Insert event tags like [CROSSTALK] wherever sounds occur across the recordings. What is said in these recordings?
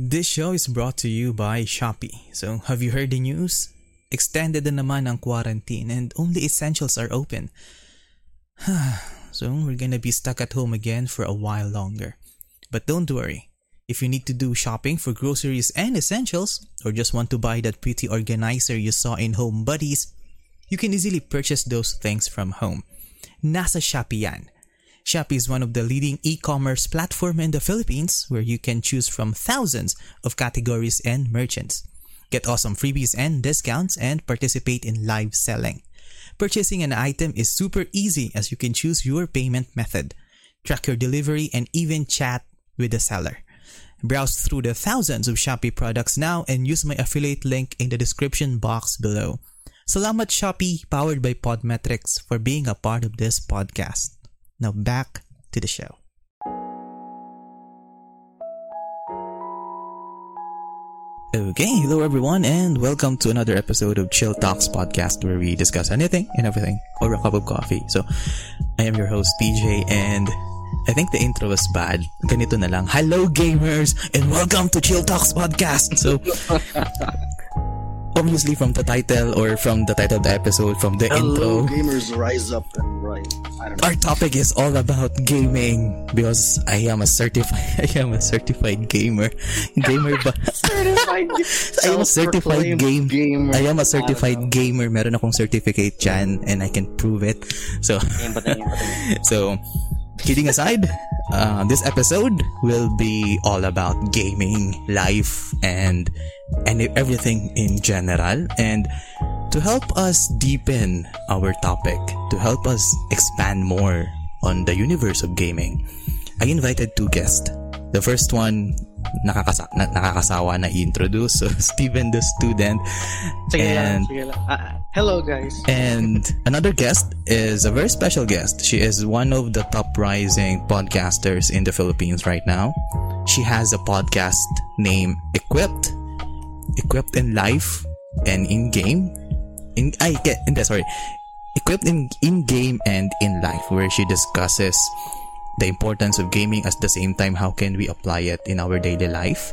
This show is brought to you by Shopee. So, have you heard the news? Extended na naman ang quarantine and only essentials are open. [SIGHS] so, we're gonna be stuck at home again for a while longer. But don't worry. If you need to do shopping for groceries and essentials, or just want to buy that pretty organizer you saw in Home Buddies, you can easily purchase those things from home. Nasa Shopee yan. Shopee is one of the leading e-commerce platform in the Philippines where you can choose from thousands of categories and merchants. Get awesome freebies and discounts and participate in live selling. Purchasing an item is super easy as you can choose your payment method, track your delivery, and even chat with the seller. Browse through the thousands of Shopee products now and use my affiliate link in the description box below. Salamat Shopee, powered by Podmetrics, for being a part of this podcast. Now back to the show. Okay, hello everyone, and welcome to another episode of Chill Talks podcast where we discuss anything and everything over a cup of coffee. So, I am your host, PJ, and I think the intro was bad. Ganito na lang. Hello gamers, and welcome to Chill Talks podcast. So, [LAUGHS] obviously from the title or from the title of the episode, from the Hello, intro, gamers, rise up and rise. Our topic is all about gaming because I am a certified [LAUGHS] I am a certified gamer. [LAUGHS] Gamer ba? certified. [LAUGHS] I am a certified game gamer. I am a certified gamer. Meron akong certificate dyan and I can prove it. So so kidding aside, uh, this episode will be all about gaming, life and and everything in general and to help us deepen our topic, to help us expand more on the universe of gaming, I invited two guests. The first one, nakakasa- na- nakakasawa na introduce, so [LAUGHS] Steven the student. Sige And, lang, sige lang. Ah, hello, guys. and [LAUGHS] another guest is a very special guest. She is one of the top rising podcasters in the Philippines right now. She has a podcast named Equipped, Equipped in Life and in Game. In I get in that sorry, Equipped in in game and in life, where she discusses the importance of gaming at the same time how can we apply it in our daily life.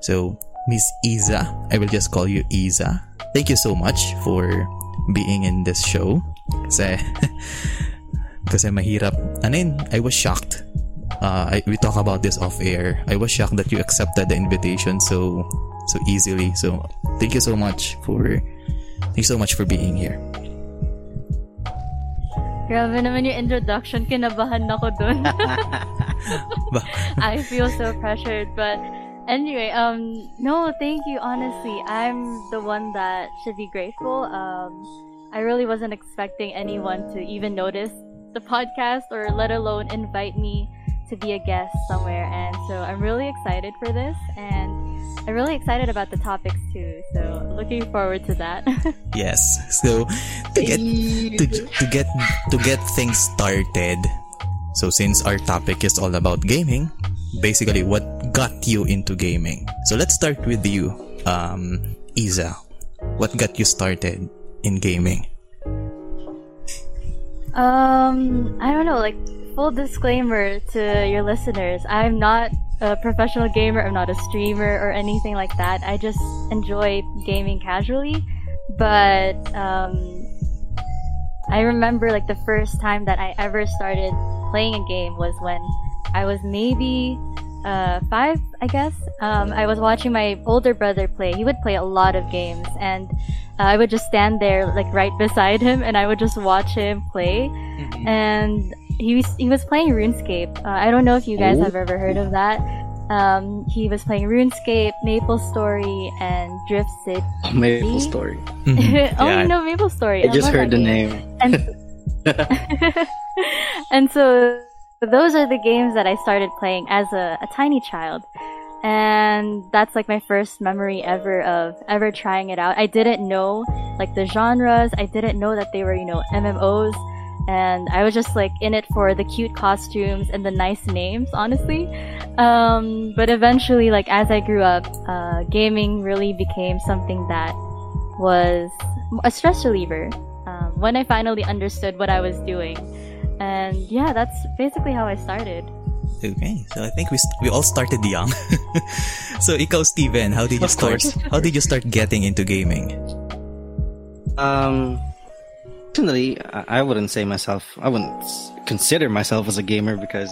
So Miss Isa, I will just call you Isa. Thank you so much for being in this show. Kasi [LAUGHS] kasi mahirap. Ano yun, I was shocked. Uh, I, we talk about this off air. I was shocked that you accepted the invitation so so easily. So thank you so much for thank you so much for being here. Grabe naman yung introduction. Kinabahan ako dun. [LAUGHS] [LAUGHS] I feel so pressured. But anyway, um, no, thank you. Honestly, I'm the one that should be grateful. Um, I really wasn't expecting anyone to even notice the podcast or let alone invite me to be a guest somewhere. And so I'm really excited for this. And I'm really excited about the topics too. So looking forward to that. [LAUGHS] Yes. So to get to, to get to get things started. So since our topic is all about gaming, basically what got you into gaming? So let's start with you, um, Isa. What got you started in gaming? Um, I don't know, like full disclaimer to your listeners, I'm not a professional gamer, I'm not a streamer or anything like that. I just enjoy gaming casually. But um I remember like the first time that I ever started playing a game was when I was maybe uh, five, I guess. Um, I was watching my older brother play. He would play a lot of games, and uh, I would just stand there, like right beside him, and I would just watch him play. And he was he was playing RuneScape. Uh, I don't know if you guys Oh. have ever heard of that. Um, he was playing RuneScape, Maple Story, and Drift City. Oh, [LAUGHS] Maple Story. Mhm. [LAUGHS] oh, Yeah. you know Maple Story. I just heard the game. name. And [LAUGHS] and so those are the games that I started playing as a, a tiny child. And that's like my first memory ever of ever trying it out. I didn't know like the genres. I didn't know that they were, you know, MMOs. And I was just like in it for the cute costumes and the nice names, honestly. Um, but eventually, like as I grew up, uh, gaming really became something that was a stress reliever um, when I finally understood what I was doing. And yeah, that's basically how I started. Okay, so I think we st- we all started young. [LAUGHS] so ikaw Steven, how did you Of start? course. How did you start getting into gaming? Um, personally, I wouldn't say myself. I wouldn't consider myself as a gamer because,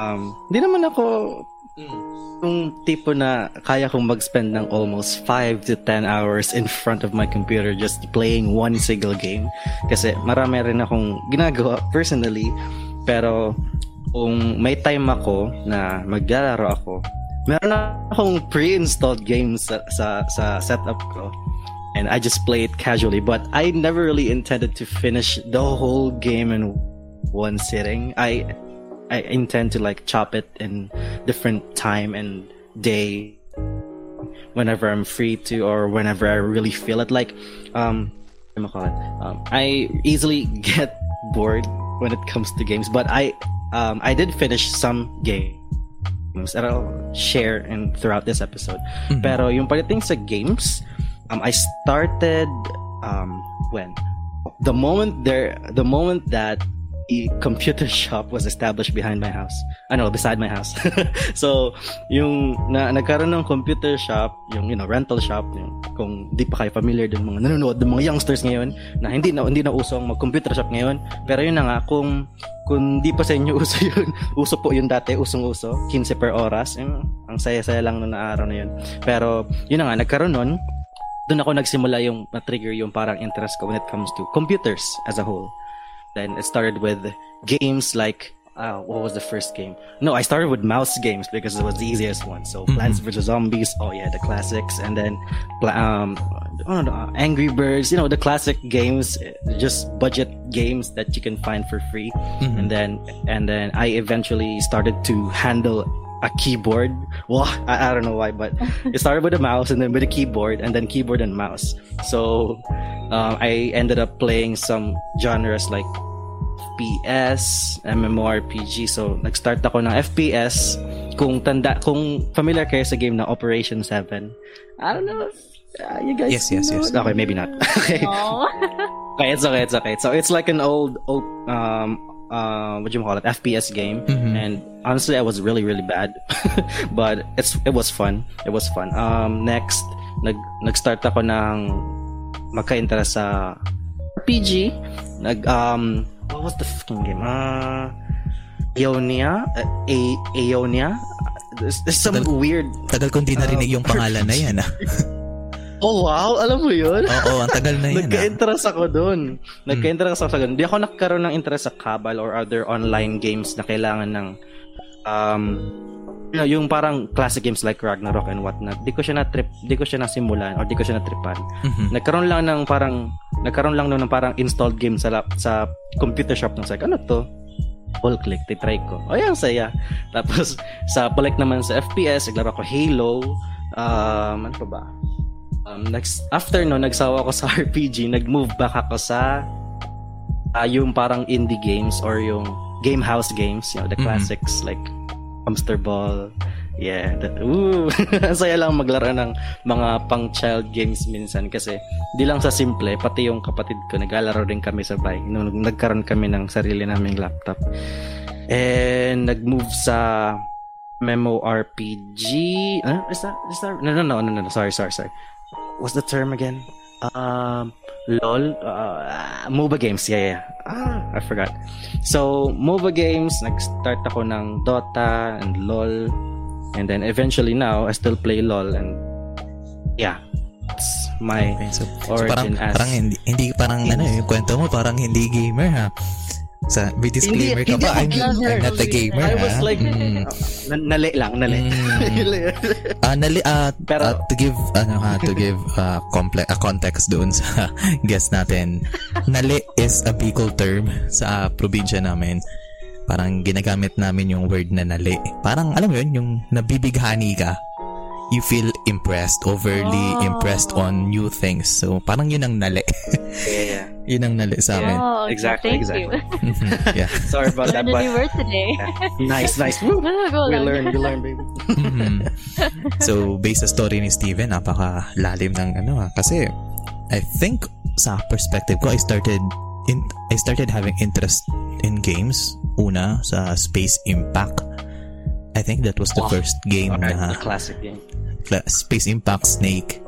um, di naman ako yung tipo na kaya kong mag-spend ng almost 5 to 10 hours in front of my computer just playing one single game. Kasi marami rin akong ginagawa [LAUGHS] personally. Pero kung may time ako na maglalaro ako, meron akong pre-installed games sa, sa, sa setup ko. And I just play it casually. But I never really intended to finish the whole game in one sitting. I I intend to like chop it in different time and day whenever I'm free to or whenever I really feel it. Like um, I? Um, I easily [LAUGHS] get bored when it comes to games, but I um, I did finish some games that I'll share in throughout this episode. Mhm. Pero yung pagdating sa games, um, I started um, when the moment there, the moment that a computer [LAUGHS] shop was established behind my house. Ano, beside my house. [LAUGHS] so, yung na, nagkaroon ng computer shop, yung you know, rental shop, yung, kung di pa kayo familiar dun mga nanonood, ng mga youngsters ngayon na hindi na hindi na usong mag-computer shop ngayon. Pero yun na nga kung kung di pa sa inyo [LAUGHS] uso yun, uso po yun dati, usong-uso, 15 per oras. Yung, ang saya-saya lang na araw na yun. Pero yun na nga, nagkaroon nun, doon ako nagsimula yung na-trigger yung parang interest ko when it comes to computers as a whole. Then it started with games like uh, what was the first game? No, I started with mouse games because it was the easiest one. So Plants vs Zombies, oh yeah, the classics, and then um, oh, no, Angry Birds, you know, the classic games, just budget games that you can find for free. And then and then I eventually started to handle a keyboard. Well, [LAUGHS] I, I don't know why, but [LAUGHS] it started with a mouse and then with a keyboard and then keyboard and mouse. So um, I ended up playing some genres like FPS, MMORPG. So nag-start ako ng FPS. Kung tanda, kung familiar kayo sa game na Operation 7. I don't know if uh, you guys Yes, yes, know yes. it. Okay, maybe not. [LAUGHS] okay. Oh. Okay, it's okay, it's okay. So it's like an old, old um, uh, what do you call it? FPS game. Mhm. And honestly, I was really, really bad, [LAUGHS] but it's it was fun. It was fun. Um, next, nag nag-start ako ng magka-interest sa RPG. Nag um, what was the fucking game? Uh, Aeonia, uh, A- Aeonia. There's, there's some Tagal- weird. Tagal kong di narinig Um, yung pangalan na yan. [LAUGHS] Oh wow, alam mo yun? Oo, ang tagal na yan. Ah. Nagka-interest ako doon. Nagka-interest ako sa ganun. Hindi ako nagkaroon ng interest sa Cabal or other online games na kailangan ng um you know, yung parang classic games like Ragnarok and whatnot. Di ko siya na trip, di ko siya nasimulan or di ko siya natripan. Mhm. Nagkaroon lang ng parang nagkaroon lang ng parang installed game sa lap, sa computer shop ng like, ano to? All click, titry ko. Oh, yan, saya. Tapos, [LAUGHS] sa balik naman sa FPS, naglaro ko Halo. Um, ano pa ba? Um, next, after no, nagsawa ako sa [LAUGHS] RPG, nag-move back ako sa ah, yung parang indie games or yung game house games, you know, the Mhm. classics like Hamster Ball. Yeah, that, ooh, [LAUGHS] saya lang maglaro ng mga pang-child games minsan kasi di lang sa simple, pati yung kapatid ko, naglalaro din kami sabay nung nagkaroon kami ng sarili naming laptop. And nag-move sa MMORPG. Huh? Is that, is that, no, no, no, no, no, sorry, sorry, sorry. What's the term again? Um, LOL? Uh, MOBA games, yeah, yeah. Ah, I forgot. So, MOBA games, nag-start ako ng Dota and LOL. And then eventually now, I still play LOL and yeah, that's my Okay, so, so origin parang, as... parang hindi, hindi parang ano yung kwento mo, parang hindi gamer ha. Sa, may disclaimer ka Hindi- I'm, hindi ako gamer. I'm not a gamer I ha. was like, Mm. [LAUGHS] na- nali lang, nali. Mm. [LAUGHS] Ah, nali, ah, Pero- ah, to give, ano ha, to give uh, comple- a context doon sa [LAUGHS] guest natin. Nali is a Bicol term sa probinsya namin. Parang ginagamit namin yung word na nali. Parang, alam mo yun, yung nabibighani ka. You feel impressed, overly Oh. impressed on new things. So, parang yun ang nali. yeah, yeah. [LAUGHS] yun ang nali sa amin. Oh, Exactly, Thank exactly. you. [LAUGHS] Mhm, yeah. [LAUGHS] Sorry about that, Learned a but new word today. nice, nice. Woo! We learn, we learn, baby. Mhm. so, based sa story ni Steven, napaka lalim ng ano ah. Kasi, I think sa perspective ko, I started in, I started having interest in games una sa Space Impact. I think that was the Wow. first game Alright, na the classic game. Cla- Space Impact Snake.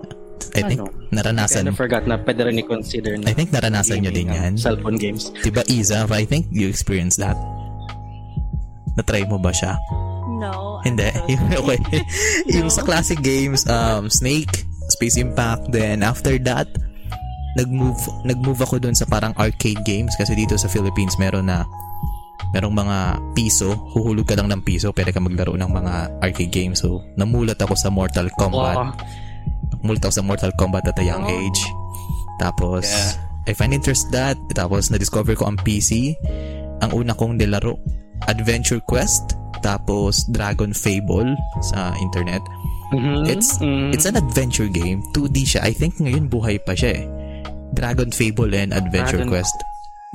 I think Ano? naranasan. Kind of forgot na pwede rin i-consider na I think naranasan nyo din yan. Cellphone games. Diba, Isa? I think you experienced that. Na-try mo ba siya? No. Hindi. [LAUGHS] okay. [LAUGHS] yung sa classic games, um, Snake, Space Impact, then after that, nag-move, nag-move ako dun sa parang arcade games kasi dito sa Philippines meron na merong mga piso, huhulog ka lang ng piso, pwede ka maglaro ng mga arcade games. So, namulat ako sa Mortal Kombat. Wow. Namulat ako sa Mortal Kombat at a young Oh. age. Tapos, Yeah. I find interest that. Tapos, na-discover ko ang PC. Ang una kong nilaro, Adventure Quest. Tapos, Dragon Fable sa internet. Mhm, It's mhm. it's an adventure game. 2D siya. I think ngayon buhay pa siya eh. Dragon Fable and Adventure Dragon- Quest.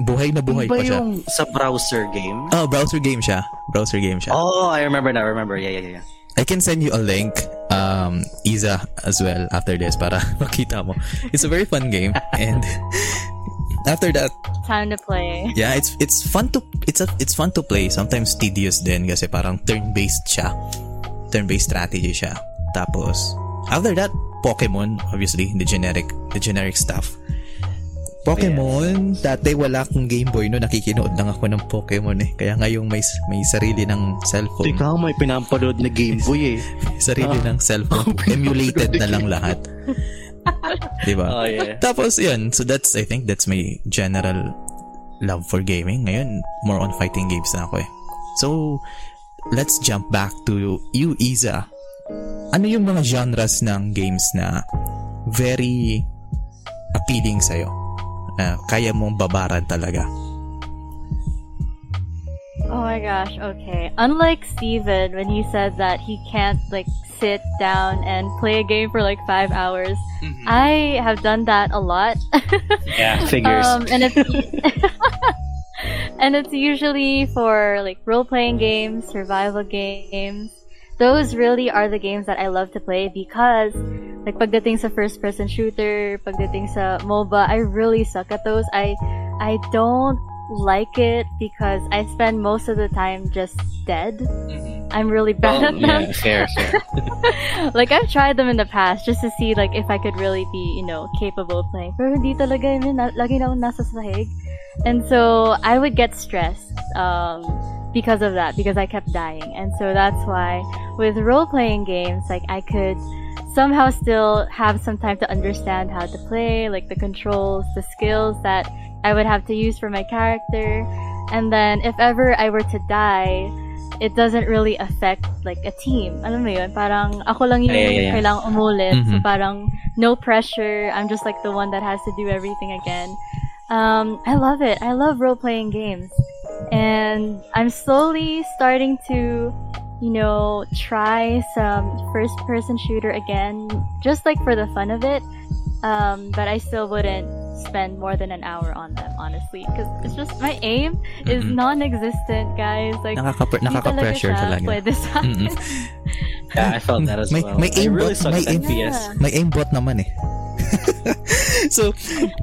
Buhay na buhay pa siya. yung sa browser game? Oh, browser game siya. Browser game siya. Oh, I remember now. I remember. Yeah, yeah, yeah. I can send you a link, um, Isa as well after this para [LAUGHS] makita mo. It's a very fun game and [LAUGHS] after that, Time to play. yeah, it's it's fun to it's a it's fun to play. Sometimes tedious din kasi parang turn-based siya. Turn-based strategy siya. Tapos after that, Pokemon, obviously, the generic the generic stuff. Pokemon, dati wala akong Game Boy no, nakikinood lang ako ng Pokemon eh. Kaya ngayong may may sarili ng cellphone. Ikaw may pinapanood na Game Boy eh. [LAUGHS] sarili ng cellphone. [LAUGHS] Emulated na lang lahat. Di ba? Oh, yeah. Tapos, yun. So, that's, I think that's my general love for gaming. Ngayon, more on fighting games na ako eh. So, let's jump back to you, Isa. Ano yung mga genres ng games na very appealing sa'yo? Na kaya mong babaran talaga? Oh my gosh, okay. Unlike Steven, when he said that he can't like sit down and play a game for like five hours, I have done that a lot. Yeah, [LAUGHS] figures. um, and it's [LAUGHS] and it's usually for like role playing games, survival games. Those really are the games that I love to play because like pagdating sa first person shooter, pagdating sa MOBA, I really suck at those. I I don't like it because I spend most of the time just dead. I'm really bad Oh, at them yeah, fair, [LAUGHS] fair. like I've tried them in the past just to see like if I could really be, you know, capable of playing. Pero hindi talaga yun, lagi na nasa sahig. And so I would get stressed um, because of that, because I kept dying. And so that's why with role-playing games, like I could somehow still have some time to understand how to play, like the controls, the skills that I would have to use for my character. And then if ever I were to die, it doesn't really affect like a team. Alam mo yun? Parang ako lang yung Yeah, yeah, yeah. kailangang umulit. So Mhm. parang no pressure. I'm just like the one that has to do everything again. Um, I love it. I love role-playing games. And I'm slowly starting to, you know, try some first-person shooter again, just like for the fun of it. Um, but I still wouldn't spend more than an hour on them, honestly, because it's just my aim is Mhm. non-existent, guys. Like, Nakaka- hindi nakaka-pressure siya talaga. Pwede sa. Mm-mm. Yeah, I felt that as May- well. may I aimbot, really suck may at aim- FPS. Yeah. May aimbot naman eh. [LAUGHS] so,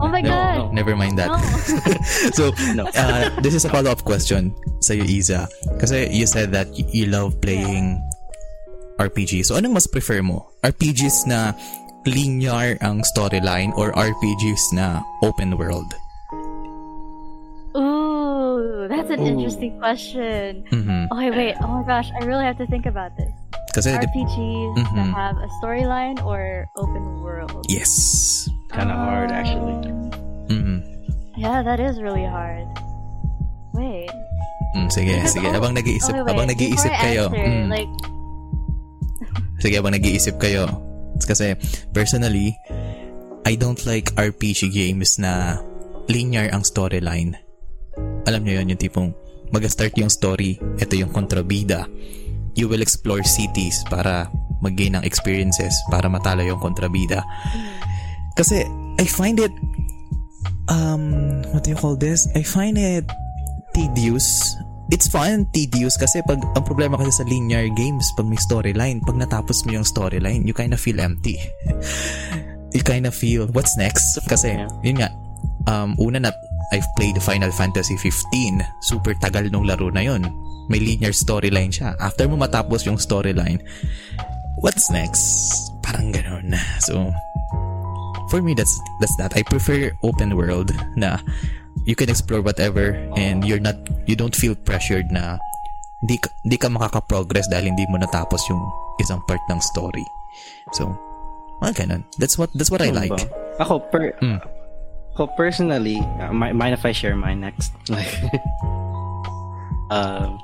Oh my god. no, never mind that. No. [LAUGHS] so, No. uh, this is a follow-up question sa'yo, Isa. Kasi you said that you love playing RPG. So, anong mas prefer mo? RPGs na linear ang storyline or RPGs na open world? Ooh, that's an Ooh. interesting question. Mhm. Okay, wait. Oh my gosh, I really have to think about this. Kasi, di- RPGs that Mhm. have a storyline or open world? Yes. Kind of hard, actually. Mhm. Yeah, that is really hard. Wait. Mm, sige, Because- sige. oh, Abang nag-iisip, okay, wait. abang nag-iisip kayo. answer, mm, like, Sige, abang nag-iisip kayo. Kasi, personally, I don't like RPG games na linear ang storyline. Alam niyo yun, yung tipong mag-start yung story, ito yung kontrabida. You will explore cities para mag-gain ng experiences para matalo yung kontrabida. Kasi, I find it, um, what do you call this? I find it tedious. It's fun, tedious kasi pag ang problema kasi sa linear games pag may storyline, pag natapos mo yung storyline, you kind of feel empty. [LAUGHS] you kind of feel what's next kasi yun nga um una na I've played Final Fantasy 15. Super tagal nung laro na yun. may linear storyline siya. After mo matapos yung storyline, what's next? Parang ganun. So, for me, that's that's that. I prefer open world na you can explore whatever and you're not, you don't feel pressured na di, di ka makaka-progress dahil hindi mo natapos yung isang part ng story. So, mga ganun. That's what, that's what I Ano like. ba? Ako, per, Mm. ako personally, uh, mi- mind if I share mine next? [LAUGHS] Like, uh,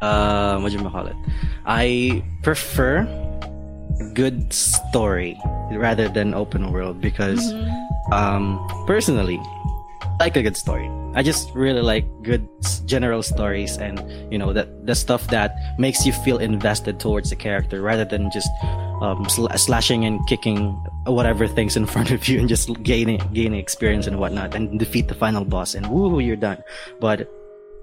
uh, what do you call it? I prefer good story rather than open world because, um, personally, I like a good story. I just really like good general stories and you know that the stuff that makes you feel invested towards the character rather than just um, sl- slashing and kicking whatever things in [LAUGHS] front of you and just gaining gaining experience and whatnot and defeat the final boss and woo you're done. But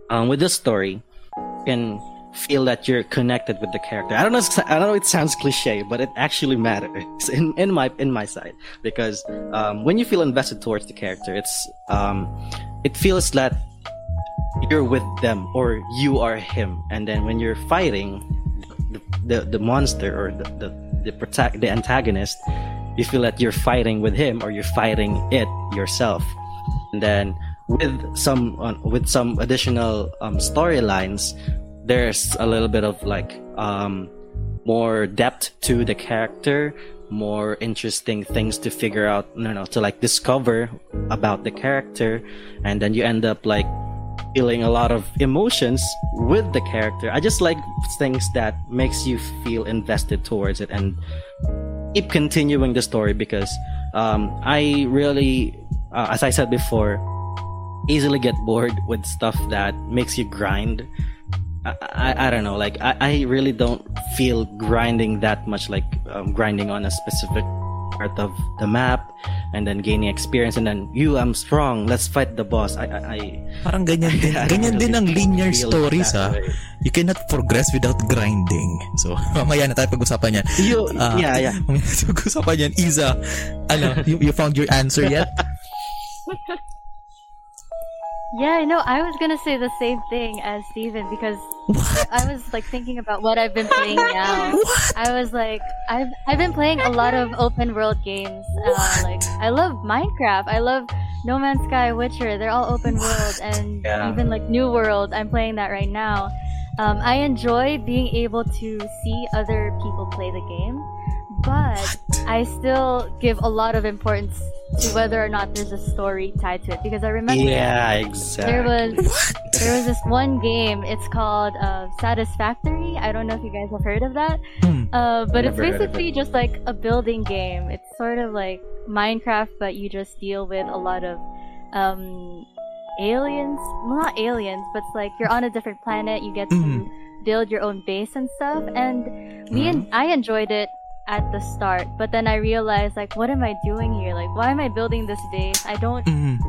um, with this story, you can feel that you're connected with the character. I don't know. I don't know. It sounds cliche, but it actually matters [LAUGHS] in, in my in my side because um, when you feel invested towards the character, it's um, it feels that you're with them or you are him. And then when you're fighting the the, the monster or the the the, the antagonist, you feel that you're fighting with him or you're fighting it yourself. And then with some uh, with some additional um, storylines, there's a little bit of like um, more depth to the character, more interesting things to figure out. No, no, to like discover about the character, and then you end up like feeling a lot of emotions with the character. I just like things that makes you feel invested towards it and keep continuing the story because um, I really, uh, as I said before, easily get bored with stuff that makes you grind. I, I, I don't know, like I, I really don't feel grinding that much, like um, grinding on a specific part of the map and then gaining experience and then you I'm strong let's fight the boss I I, I [LAUGHS] Parang ganyan [LAUGHS] din. I Ganyan really din ang linear stories ha. way. You cannot progress without grinding. So, [LAUGHS] mamaya na tayo pag-usapan yan. you Ah, yeah yeah Mamaya pag-usapan yan. Isa, ano, you, you found your answer yet? Yeah, no, I was gonna say the same thing as Steven because What? I was like thinking about what I've been playing [LAUGHS] now. I was like, I've I've been playing a lot of open world games. Uh, like I love Minecraft. I love No Man's Sky, Witcher. They're all open world, and Yeah. even like New World. I'm playing that right now. Um, I enjoy being able to see other people play the game, but I still give a lot of importance to whether or not there's a story tied to it because I remember yeah exactly there exactly was there was this one game. It's called uh, Satisfactory. I don't know if you guys have heard of that. Hmm. Uh, but it's Never heard of basically just like a building game. It's sort of like Minecraft, but you just deal with a lot of um, aliens. Well, not aliens, but it's like you're on a different planet. You get to Mhm. build your own base and stuff. And me Mm-hmm. and I enjoyed it at the start, but then I realized like, what am I doing here? Like, why am I building this base? I don't Mhm.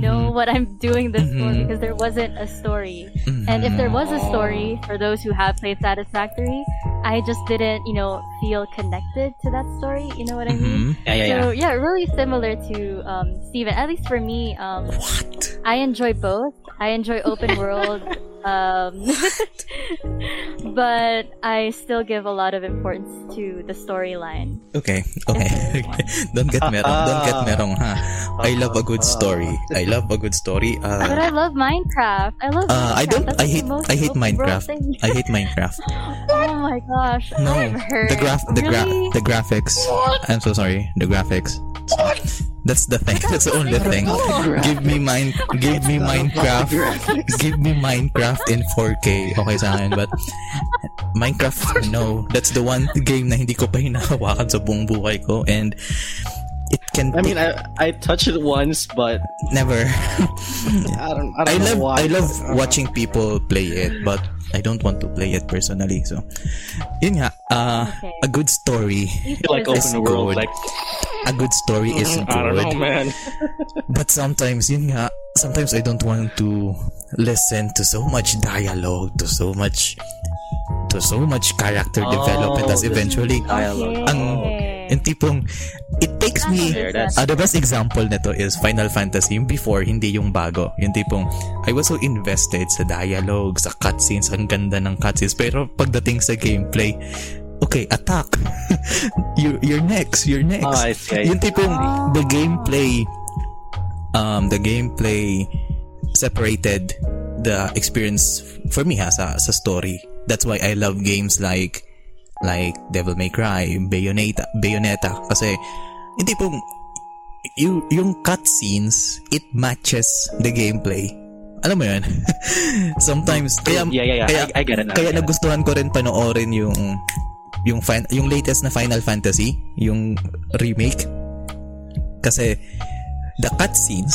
know what I'm doing this for Mhm. because there wasn't a story. Mhm. And if there was a story, for those who have played Satisfactory, I just didn't, you know, feel connected to that story. You know what I mean? Mhm. yeah yeah So yeah yeah, really similar to um, Steven. At least for me, um, What? I enjoy both. I enjoy open [LAUGHS] world, um, [LAUGHS] but I still give a lot of importance to the storyline. Okay, okay. [LAUGHS] don't get merong, [LAUGHS] don't get merong ha. I love a good story. I love a good story. But Uh, I love Minecraft. I love. uh, I don't, That's I hate, I hate Minecraft. I hate Minecraft. Oh my gosh! No, I'm hurt. the graph, the gra- Really? the graphics. I'm so sorry. The graphics. That's the thing. That's the only thing. Give me mine. Give me Minecraft. Give me Minecraft in 4K. Okay sa akin, but Minecraft, no. That's the one game na hindi ko pa hinahawakan sa buong buhay ko, and it can. I mean I I touched it once but never. I don't I don't I know love why I love but, uh, watching people play it, but I don't want to play it personally. So, yun nga. Uh, Okay. a good story. I feel like It's open world good. like A good story is I don't know good. man [LAUGHS] But sometimes, yun nga, sometimes I don't want to listen to so much dialogue, to so much, to so much character Oh, development as eventually, dialogue. ang Okay. And tipong, it takes me, that's- Ah, the best example nito is Final Fantasy, yung before, hindi yung bago. Yung tipong, I was so invested sa dialogue, sa cutscenes, ang ganda ng cutscenes. Pero pagdating sa gameplay, okay, attack. [LAUGHS] you're, you're next, you're next. Oh, I see, I Yung tipong, the gameplay, um, the gameplay separated the experience for me ha, sa, sa story. That's why I love games like like Devil May Cry, Bayonetta, Bayonetta kasi hindi pong yung, yung cutscenes, it matches the gameplay. Alam mo yun? [LAUGHS] Sometimes, kaya, Yeah, yeah, yeah. kaya, I- I get it now, kaya it. nagustuhan ko rin panoorin yung yung fin- yung latest na Final Fantasy, yung remake. Kasi the cutscenes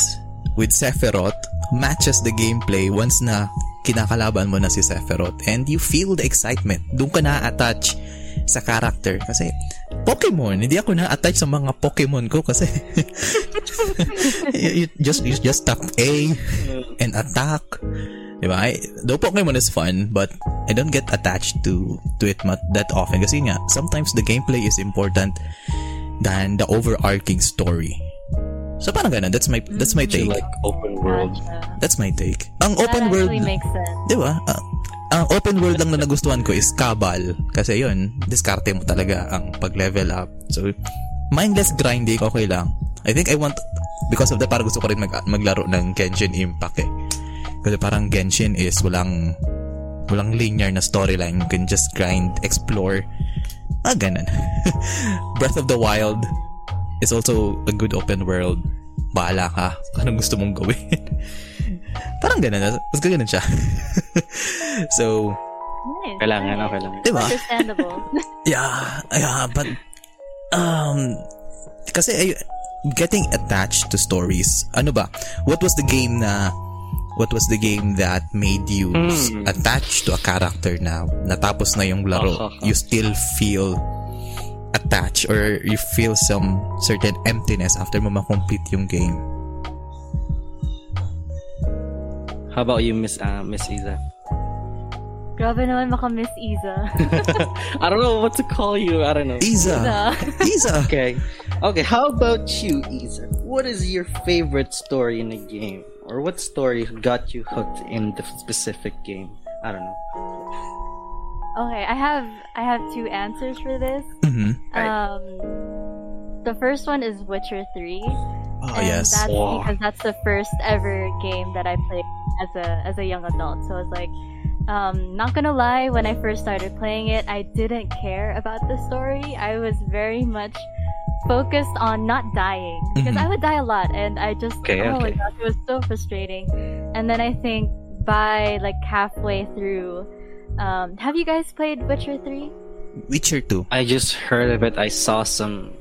with Sephiroth matches the gameplay once na kinakalaban mo na si Sephiroth and you feel the excitement. Doon ka na-attach sa character kasi Pokemon, hindi ako na-attach sa mga Pokemon ko kasi [LAUGHS] you, you just you just tap A and attack. Diba? I, though Pokemon is fun, but I don't get attached to to it mat- that often kasi nga sometimes the gameplay is important than the overarching story. So parang ganun, that's my that's my You take. like open world. That's my take. Ang That open world, actually makes sense. di ba? Ah, ang open world lang na nagustuhan ko is Cabal. Kasi yun, diskarte mo talaga ang pag-level up. So, mindless grinding, okay lang. I think I want, because of that, parang gusto ko rin mag, maglaro ng Genshin Impact eh. Kasi parang Genshin is walang, walang linear na storyline. You can just grind, explore. Ah, ganun. [LAUGHS] Breath of the Wild is also a good open world. Bahala ka. Anong gusto mong gawin? [LAUGHS] Parang ganun. Mas ganun siya. [LAUGHS] so, Nice. Kailangan, nice. okay lang. di ba? Understandable. [LAUGHS] Yeah, yeah, but um kasi ay, getting attached to stories. Ano ba? What was the game na what was the game that made you Hmm. attached to a character na natapos na yung laro? Ah, ah, ah. You still feel attached or you feel some certain emptiness after mo ma-complete yung game. How about you, Miss uh, Miss Isa? Grabe naman maka-miss Isa. [LAUGHS] I don't know what to call you. I don't know. Isa. Isa. [LAUGHS] Okay. Okay, how about you, Isa? What is your favorite story in a game? Or what story got you hooked in the specific game? I don't know. Okay, I have I have two answers for this. Mhm. Right. Um, the first one is Witcher Three. Oh, and yes. That's Wow. because that's the first ever game that I played as a as a young adult. So I was like, um, not gonna lie, when I first started playing it, I didn't care about the story. I was very much focused on not dying because Mhm. I would die a lot, and I just Okay, oh my gosh, it was so frustrating. And then I think by like halfway through, um, have you guys played Witcher Three? Witcher 2. I just heard of it. I saw some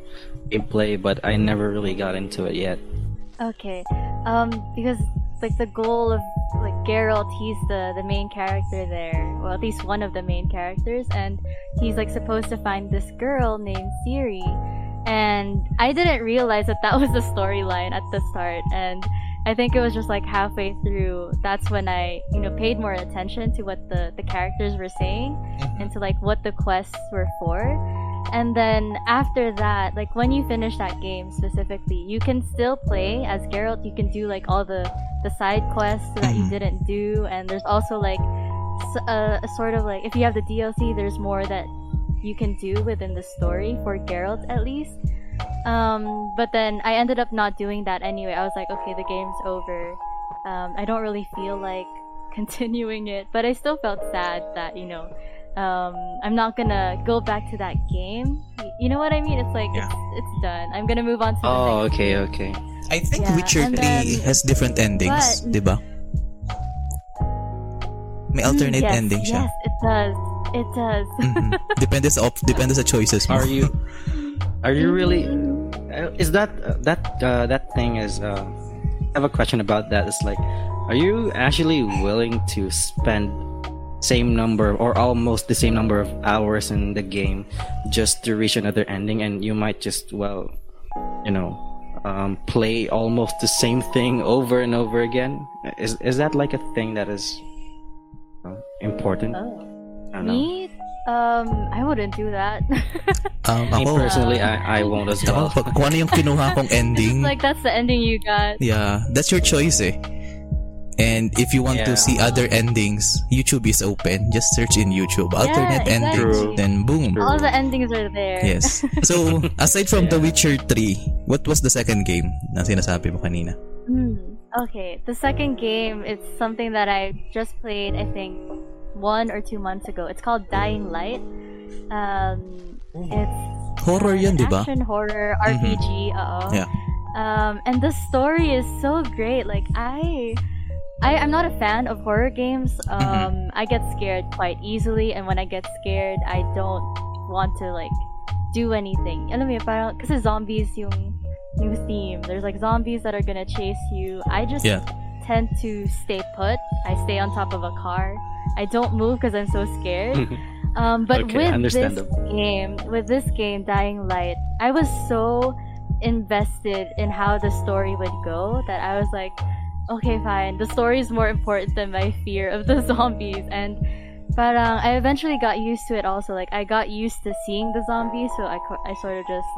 gameplay, but I never really got into it yet. Okay. Um, because like the goal of like Geralt, he's the the main character there. Well, at least one of the main characters, and he's like supposed to find this girl named Ciri. And I didn't realize that that [LAUGHS] was the storyline at the start, and I think it was just like halfway through. That's when I, you know, paid more attention to what the the characters were saying and to like what the quests were for. And then after that, like when you finish that game specifically, you can still play as Geralt. You can do like all the the side quests that you Mhm. didn't do, and there's also like a sort of like if you have the DLC, there's more that you can do within the story for Geralt at least. Um, but then I ended up not doing that anyway. I was like, okay, the game's over. Um, I don't really feel like [LAUGHS] continuing it, but I still felt sad that you know um, I'm not gonna go back to that game. You know what I mean? It's like Yeah. it's, it's done. I'm gonna move on to Oh, next. okay, okay. I think Yeah, Witcher 3 then- has different endings, but- di ba? May alternate yes, ending siya. Yes, it does. It does. Mhm. [LAUGHS] depende sa op- depende sa choices mo. Are you are you really uh, is that uh, that uh, that thing is uh, I have a question about that. It's like are you actually willing to spend same number or almost the same number of hours in the game just to reach another ending and you might just well you know um, play almost the same thing over and over again is is that like a thing that is uh, important Oh. I don't know. Me? Um, I wouldn't do that. [LAUGHS] Um, Me ako, personally, I, I won't as well. ako, pag kung ano yung kinuha kong [LAUGHS] ending, like that's the ending you got. yeah, that's your choice eh. And if you want to see other endings, YouTube is open. Just search in YouTube alternate exactly. endings. True. Then boom. All the endings are there. Yes. [LAUGHS] So, aside from The Witcher 3, what was the second game na sinasabi mo kanina? Hmm. Okay, the second game it's something that I just played. I think one or two months ago. It's called Dying Light. Um, it's Horror yun, di ba? action horror RPG. Uh Yeah. Um, and the story is so great. Like I, I I'm not a fan of horror games. Um, Mm-hmm. I get scared quite easily, and when I get scared, I don't want to like do anything. Alam mo yun, parang kasi zombies yung yung theme. There's like zombies that are gonna chase you. I just Yeah. tend to stay put. I stay on top of a car. I don't move because I'm so scared. [LAUGHS] Um, but Okay, with this game, with this game, Dying Light, I was so invested in how the story would go that I was like, okay, fine. The story is more important than my fear of the [LAUGHS] zombies. And parang I eventually got used to it. Also, like I got used to seeing the zombies, so I I sort of just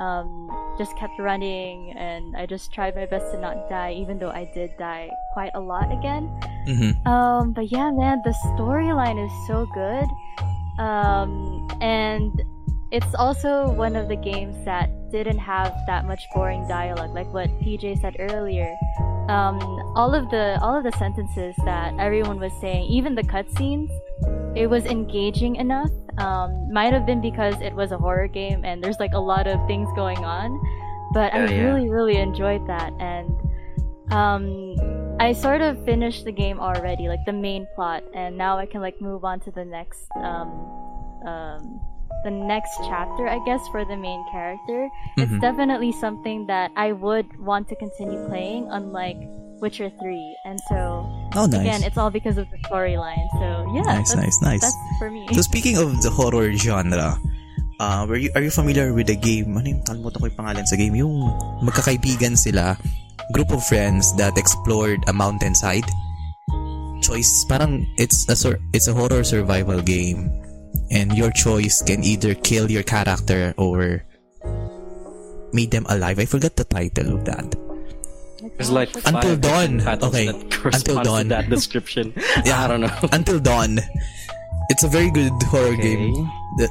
um just kept running and I just tried my best to not die, even though I did die quite a lot again. Mhm. Um, but yeah, man, the storyline is so good. Um, and it's also one of the games that didn't have that much boring dialogue, like what PJ said earlier. Um, all of the all of the sentences that everyone was saying, even the cutscenes, it was engaging enough. Um, might have been because it was a horror game and there's like a lot of things going on, but I Yeah, yeah. really really enjoyed that and um I sort of finished the game already, like the main plot, and now I can like move on to the next um um the next chapter, I guess, for the main character. It's Mhm. definitely something that I would want to continue playing, unlike Witcher 3. And so Oh, nice. again, it's all because of the storyline. So yeah, Nice, that's, nice, nice. That's for me. So speaking of the horror genre, uh, were you, are you familiar with the game? Ano yung kalimutan ko yung pangalan sa game? Yung magkakaibigan sila, group of friends that explored a mountainside. Choice, parang it's a it's a horror survival game. And your choice can either kill your character or made them alive. I forgot the title of that. There's like Until dawn. Okay. Until dawn. that description. [LAUGHS] Yeah. I don't know. [LAUGHS] Until Dawn. It's a very good horror Okay. game.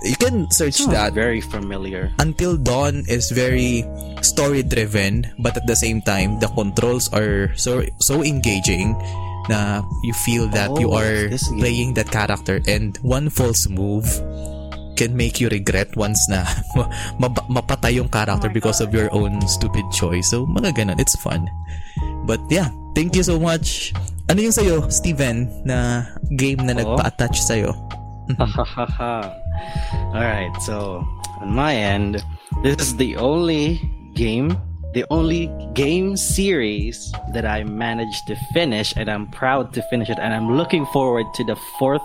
You can search that. very familiar. Until Dawn is very story driven, but at the same time, the controls are so so engaging na you feel that you Oh, are this game. playing that character and one false move can make you regret once na [LAUGHS] ma- mapatay yung character Oh because of God. your own stupid choice. So, mga ganun. It's fun. But yeah, thank you so much. Ano yung sa'yo, Steven, na game na Oo. nagpa-attach sa'yo? [LAUGHS] All right, so on my end, this is the only game, the only game series that I managed to finish, and I'm proud to finish it. And I'm looking forward to the fourth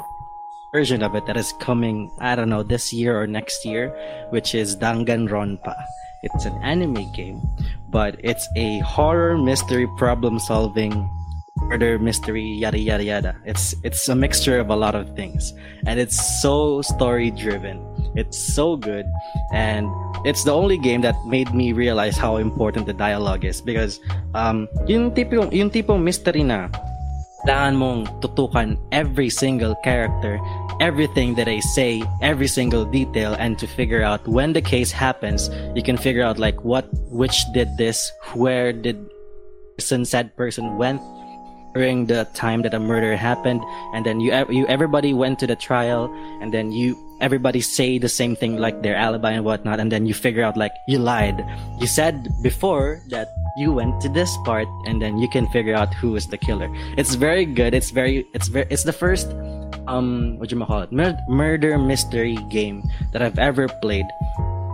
version of it that is coming, I don't know, this year or next year, which is Danganronpa. It's an anime game, but it's a horror mystery problem solving murder mystery yada yada yada it's it's a mixture of a lot of things and it's so story driven it's so good. And it's the only game that made me realize how important the dialogue is because um yung tipong yung tipong mystery na mong tutukan every single character, everything that they say, every single detail, and to figure out when the case happens, you can figure out like what, which did this, where did person, said person went during the time that a murder happened, and then you, you, everybody went to the trial, and then you, everybody say the same thing like their alibi and whatnot, and then you figure out like you lied. You said before that you went to this part, and then you can figure out who is the killer. It's very good. It's very, it's very, it's the first, um, what you call it, Mur- murder mystery game that I've ever played.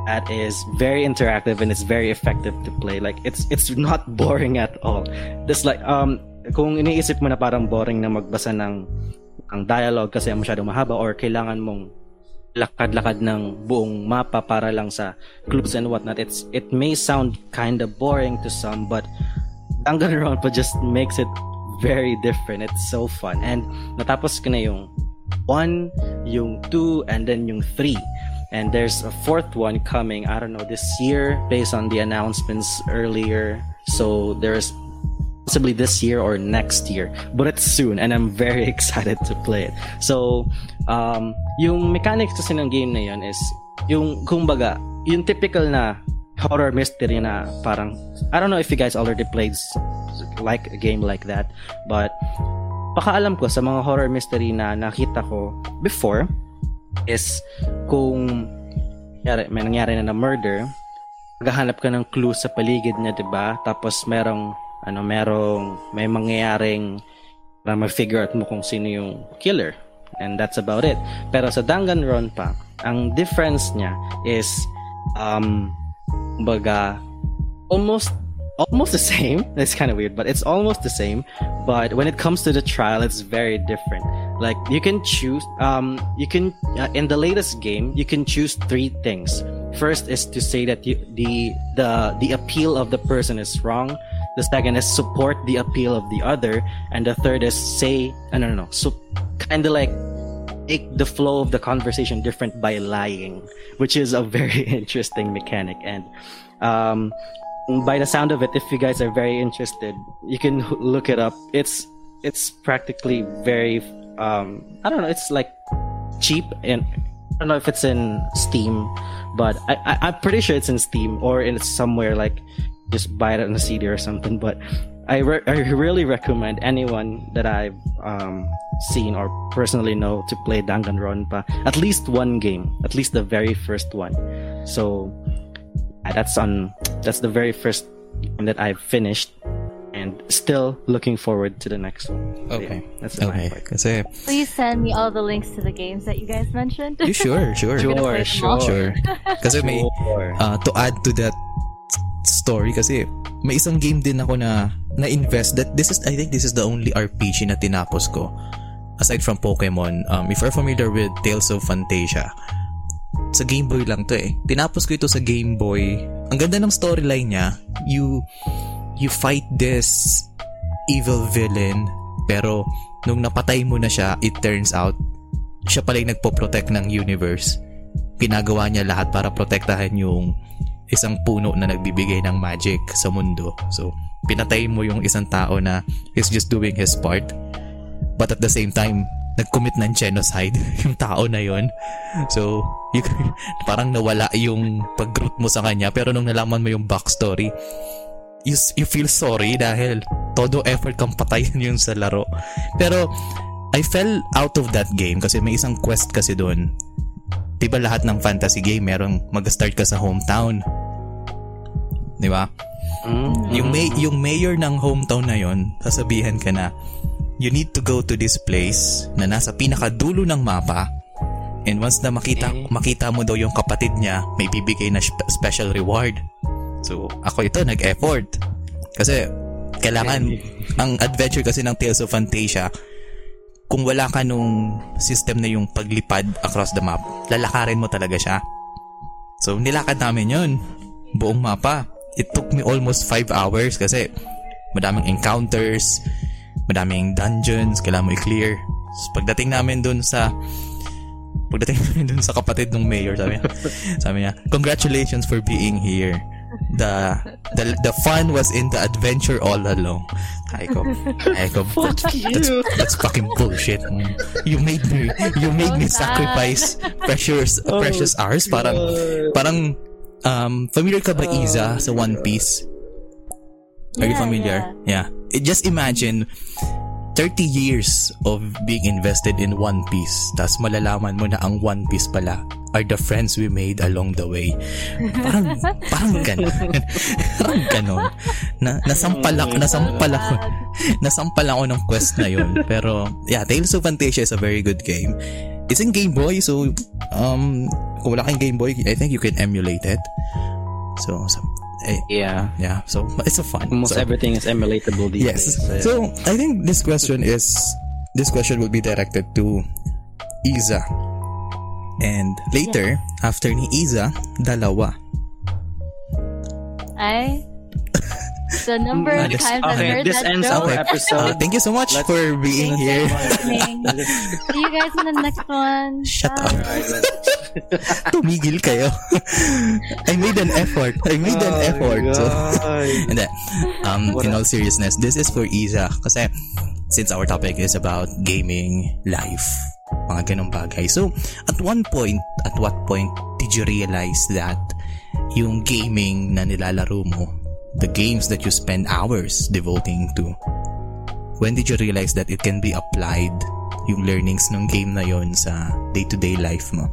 That is very interactive and it's very effective to play. Like it's it's not [LAUGHS] boring at all. This like um kung iniisip mo na parang boring na magbasa ng ang dialogue kasi masyadong mahaba or kailangan mong lakad-lakad ng buong mapa para lang sa clues and whatnot. It's it may sound kind of boring to some, but Danganronpa [LAUGHS] just makes it very different. It's so fun. And natapos ko na yung 1, yung 2, and then yung 3. And there's a fourth one coming, I don't know, this year based on the announcements earlier. So there's possibly this year or next year, but it's soon and I'm very [LAUGHS] excited to play it. So, um, yung mechanics kasi ng game na yun is yung kumbaga, yung typical na horror mystery na parang I don't know if you guys already played like a game like that, but pakaalam ko sa mga horror mystery na nakita ko before is kung nangyari, may nangyari na na murder, maghahanap ka ng clue sa paligid niya, 'di ba? Tapos merong ano, merong may mangyayaring para ma-figure out mo kung sino yung killer. And that's about it. Pero sa Danganronpa, ang difference niya is um baga almost almost the same. [LAUGHS] It's kind of weird, but it's almost the same. But when it comes to the trial, it's very different. Like you can choose, um, you can uh, in the latest game, you can choose three things. First is to say that you, the the the appeal of the person is wrong. The second is support the appeal of the other, and the third is say, I don't know, so kind of like make the flow of the conversation different by lying, which is a [LAUGHS] very interesting mechanic. And um, by the sound of it, if you guys are very interested, you can look it up. It's it's practically very um, I don't know. It's like cheap and I don't know if it's in Steam, but I, I I'm pretty sure it's in Steam or in somewhere like just buy it on a CD or something. But I re- I really recommend anyone that I've um, seen or personally know to play Danganronpa at least one game, at least the very first one. So that's on that's the very first game that I've finished and still looking forward to the next one. So, Okay. yeah, that's the Okay. part. Kasi, Please send me all the links to the games that you guys mentioned. you sure, [LAUGHS] sure. We're Sure, play them. Sure. May, Sure. uh, to add to that story kasi may isang game din ako na na-invest that this is I think this is the only RPG na tinapos ko. Aside from Pokemon um, if you're familiar with Tales of Fantasia sa Game Boy lang to eh. Tinapos ko ito sa Game Boy. Ang ganda ng storyline niya you you fight this evil villain pero nung napatay mo na siya it turns out siya pala yung nagpo-protect ng universe. Ginagawa niya lahat para protektahan yung isang puno na nagbibigay ng magic sa mundo. So, pinatay mo yung isang tao na is just doing his part. But at the same time, nag-commit ng genocide [LAUGHS] yung tao na yon. So, you, [LAUGHS] parang nawala yung pag-root mo sa kanya pero nung nalaman mo yung backstory, you, you feel sorry dahil todo effort kang patayin [LAUGHS] yun sa laro. Pero, I fell out of that game kasi may isang quest kasi doon. Di ba lahat ng fantasy game merong mag-start ka sa hometown? Di ba? Mm, Yung, may, yung mayor ng hometown na yon, sasabihan ka na, you need to go to this place na nasa pinakadulo ng mapa and once na makita, makita mo daw yung kapatid niya, may bibigay na spe- special reward. So, ako ito, nag-effort. Kasi, kailangan, ang adventure kasi ng Tales of Fantasia, kung wala ka nung system na yung paglipad across the map, lalakarin mo talaga siya. So, nilakad namin yun. Buong mapa. It took me almost 5 hours kasi madaming encounters, madaming dungeons, kailangan mo i-clear. So, pagdating namin dun sa pagdating [LAUGHS] namin dun sa kapatid ng mayor, sabi niya, [LAUGHS] sabi niya, congratulations for being here. The, the the fun was in the adventure all along. Ay ko, ay ko, that's, that's, that's fucking bullshit. You made me, you made me sad. sacrifice precious, precious hours. Parang, parang, um, familiar ka ba Iza sa One Piece? Are you Yeah, familiar? Yeah. It, just imagine 30 years of being invested in One Piece. Tapos malalaman mo na ang One Piece pala are the friends we made along the way. Parang, [LAUGHS] parang ganon. parang ganon. Na, nasampal ako, nasampal ako, [LAUGHS] nasampal ako ng quest na yun. Pero, yeah, Tales of Fantasia is a very good game. It's in Game Boy, so, um, kung wala kang Game Boy, I think you can emulate it. So, so Yeah. yeah, so, it's a fun. Almost so, everything is emulatable these Yes. days. So I think this question is this question will be directed to Isa. And later, after ni Isa, dalawa. I [LAUGHS] the number of this- times I've okay, heard this that ends joke. our Uh, [LAUGHS] episode. thank you so much Let's- for being here. See you guys in the next one. Shut Bye. up. Alright, let's- Tumigil kayo. I made an effort. I made an Oh, effort. So, God. Hindi. Um, What in a- all seriousness, this is for Isa. Kasi, since our topic is about gaming life, mga ganong bagay. So, at one point, at what point did you realize that yung gaming na nilalaro mo, the games that you spend hours devoting to, when did you realize that it can be applied yung learnings ng game na yon sa day-to-day life mo?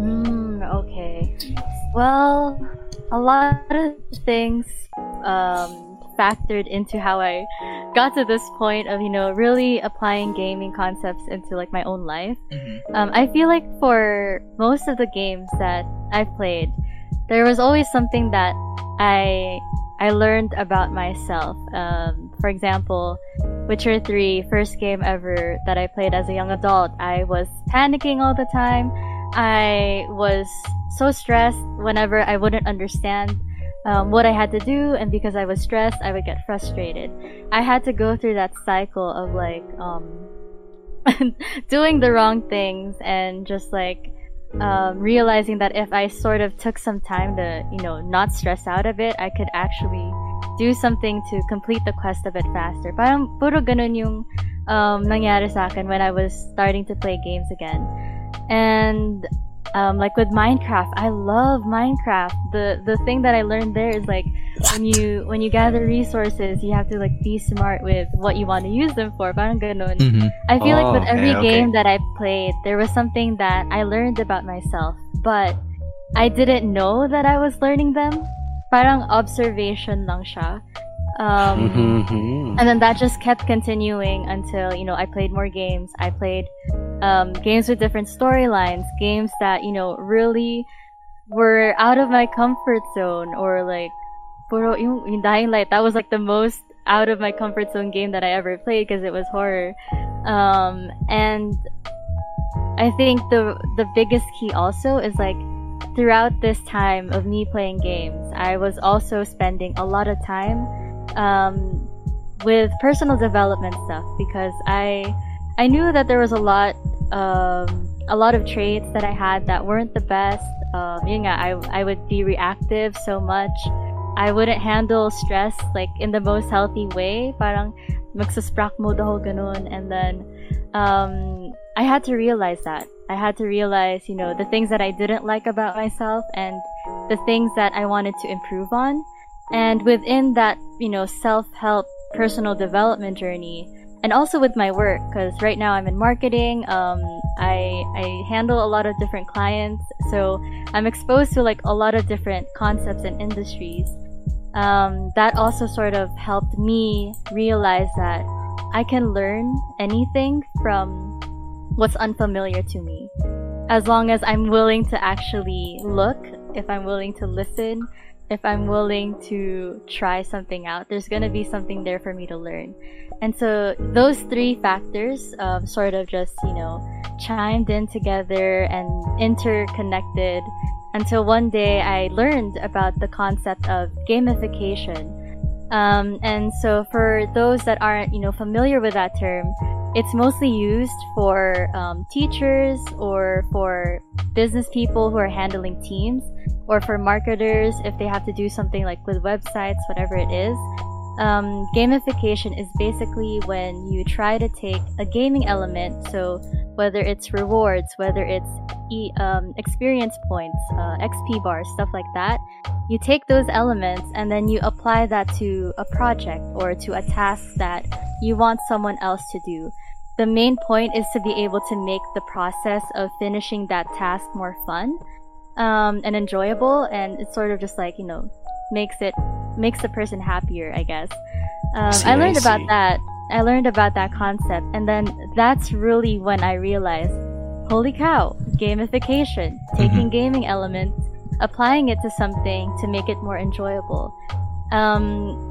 Mm, okay. Well, a lot of things um, factored into how I got to this point of, you know, really applying gaming concepts into like my own life. Um, I feel like for most of the games that I've played, there was always something that I I learned about myself. Um, for example, Witcher 3, first game ever that I played as a young adult. I was panicking all the time. I was so stressed whenever I wouldn't understand um, what I had to do, and because I was stressed, I would get frustrated. I had to go through that cycle of like um, [LAUGHS] doing the wrong things and just like um, realizing that if I sort of took some time to, you know, not stress out of it, I could actually do something to complete the quest of it faster. Parang puro ganun yung um, nangyari sa akin when I was starting to play games again. And um, like with Minecraft, I love Minecraft. The the thing that I learned there is like when you when you gather resources, you have to like be smart with what you want to use them for. Parang ganun. Mhm. I feel like Oh, with every okay, okay. game that I played, there was something that I learned about myself, but I didn't know that I was learning them. Parang observation lang siya. Um, Mhm. and then that just kept continuing until you know I played more games. I played um, games with different storylines, games that you know really were out of my comfort zone, or like, puro Dying Light. That was like the most out of my comfort zone game that I ever played because it was horror. Um, and I think the the biggest key also is like throughout this time of me playing games, I was also spending a lot of time um, with personal development stuff because I I knew that there was a lot um, a lot of traits that I had that weren't the best. Um, yun nga, I I would be reactive so much. I wouldn't handle stress like in the most healthy way. Parang magsasprack mode ako ganun. And then um, I had to realize that. I had to realize, you know, the things that I didn't like about myself and the things that I wanted to improve on. And within that, you know, self-help personal development journey, and also with my work, because right now I'm in marketing. Um, I I handle a lot of different clients, so I'm exposed to like a lot of different concepts and industries. Um, that also sort of helped me realize that I can learn anything from what's unfamiliar to me, as long as I'm willing to actually look. If I'm willing to listen, if I'm willing to try something out, there's gonna be something there for me to learn. And so those three factors um, sort of just, you know, chimed in together and interconnected until one day I learned about the concept of gamification. Um, and so for those that aren't, you know, familiar with that term, it's mostly used for um, teachers or for business people who are handling teams or for marketers if they have to do something like with websites, whatever it is. Um, gamification is basically when you try to take a gaming element, so whether it's rewards, whether it's e- um, experience points, uh, XP bars, stuff like that, you take those elements and then you apply that to a project or to a task that you want someone else to do. The main point is to be able to make the process of finishing that task more fun um, and enjoyable, and it sort of just like you know makes it makes the person happier, I guess. Um, See, I I learned about that. I learned about that concept, and then that's really when I realized, holy cow, gamification, taking gaming elements, applying it to something to make it more enjoyable. Um,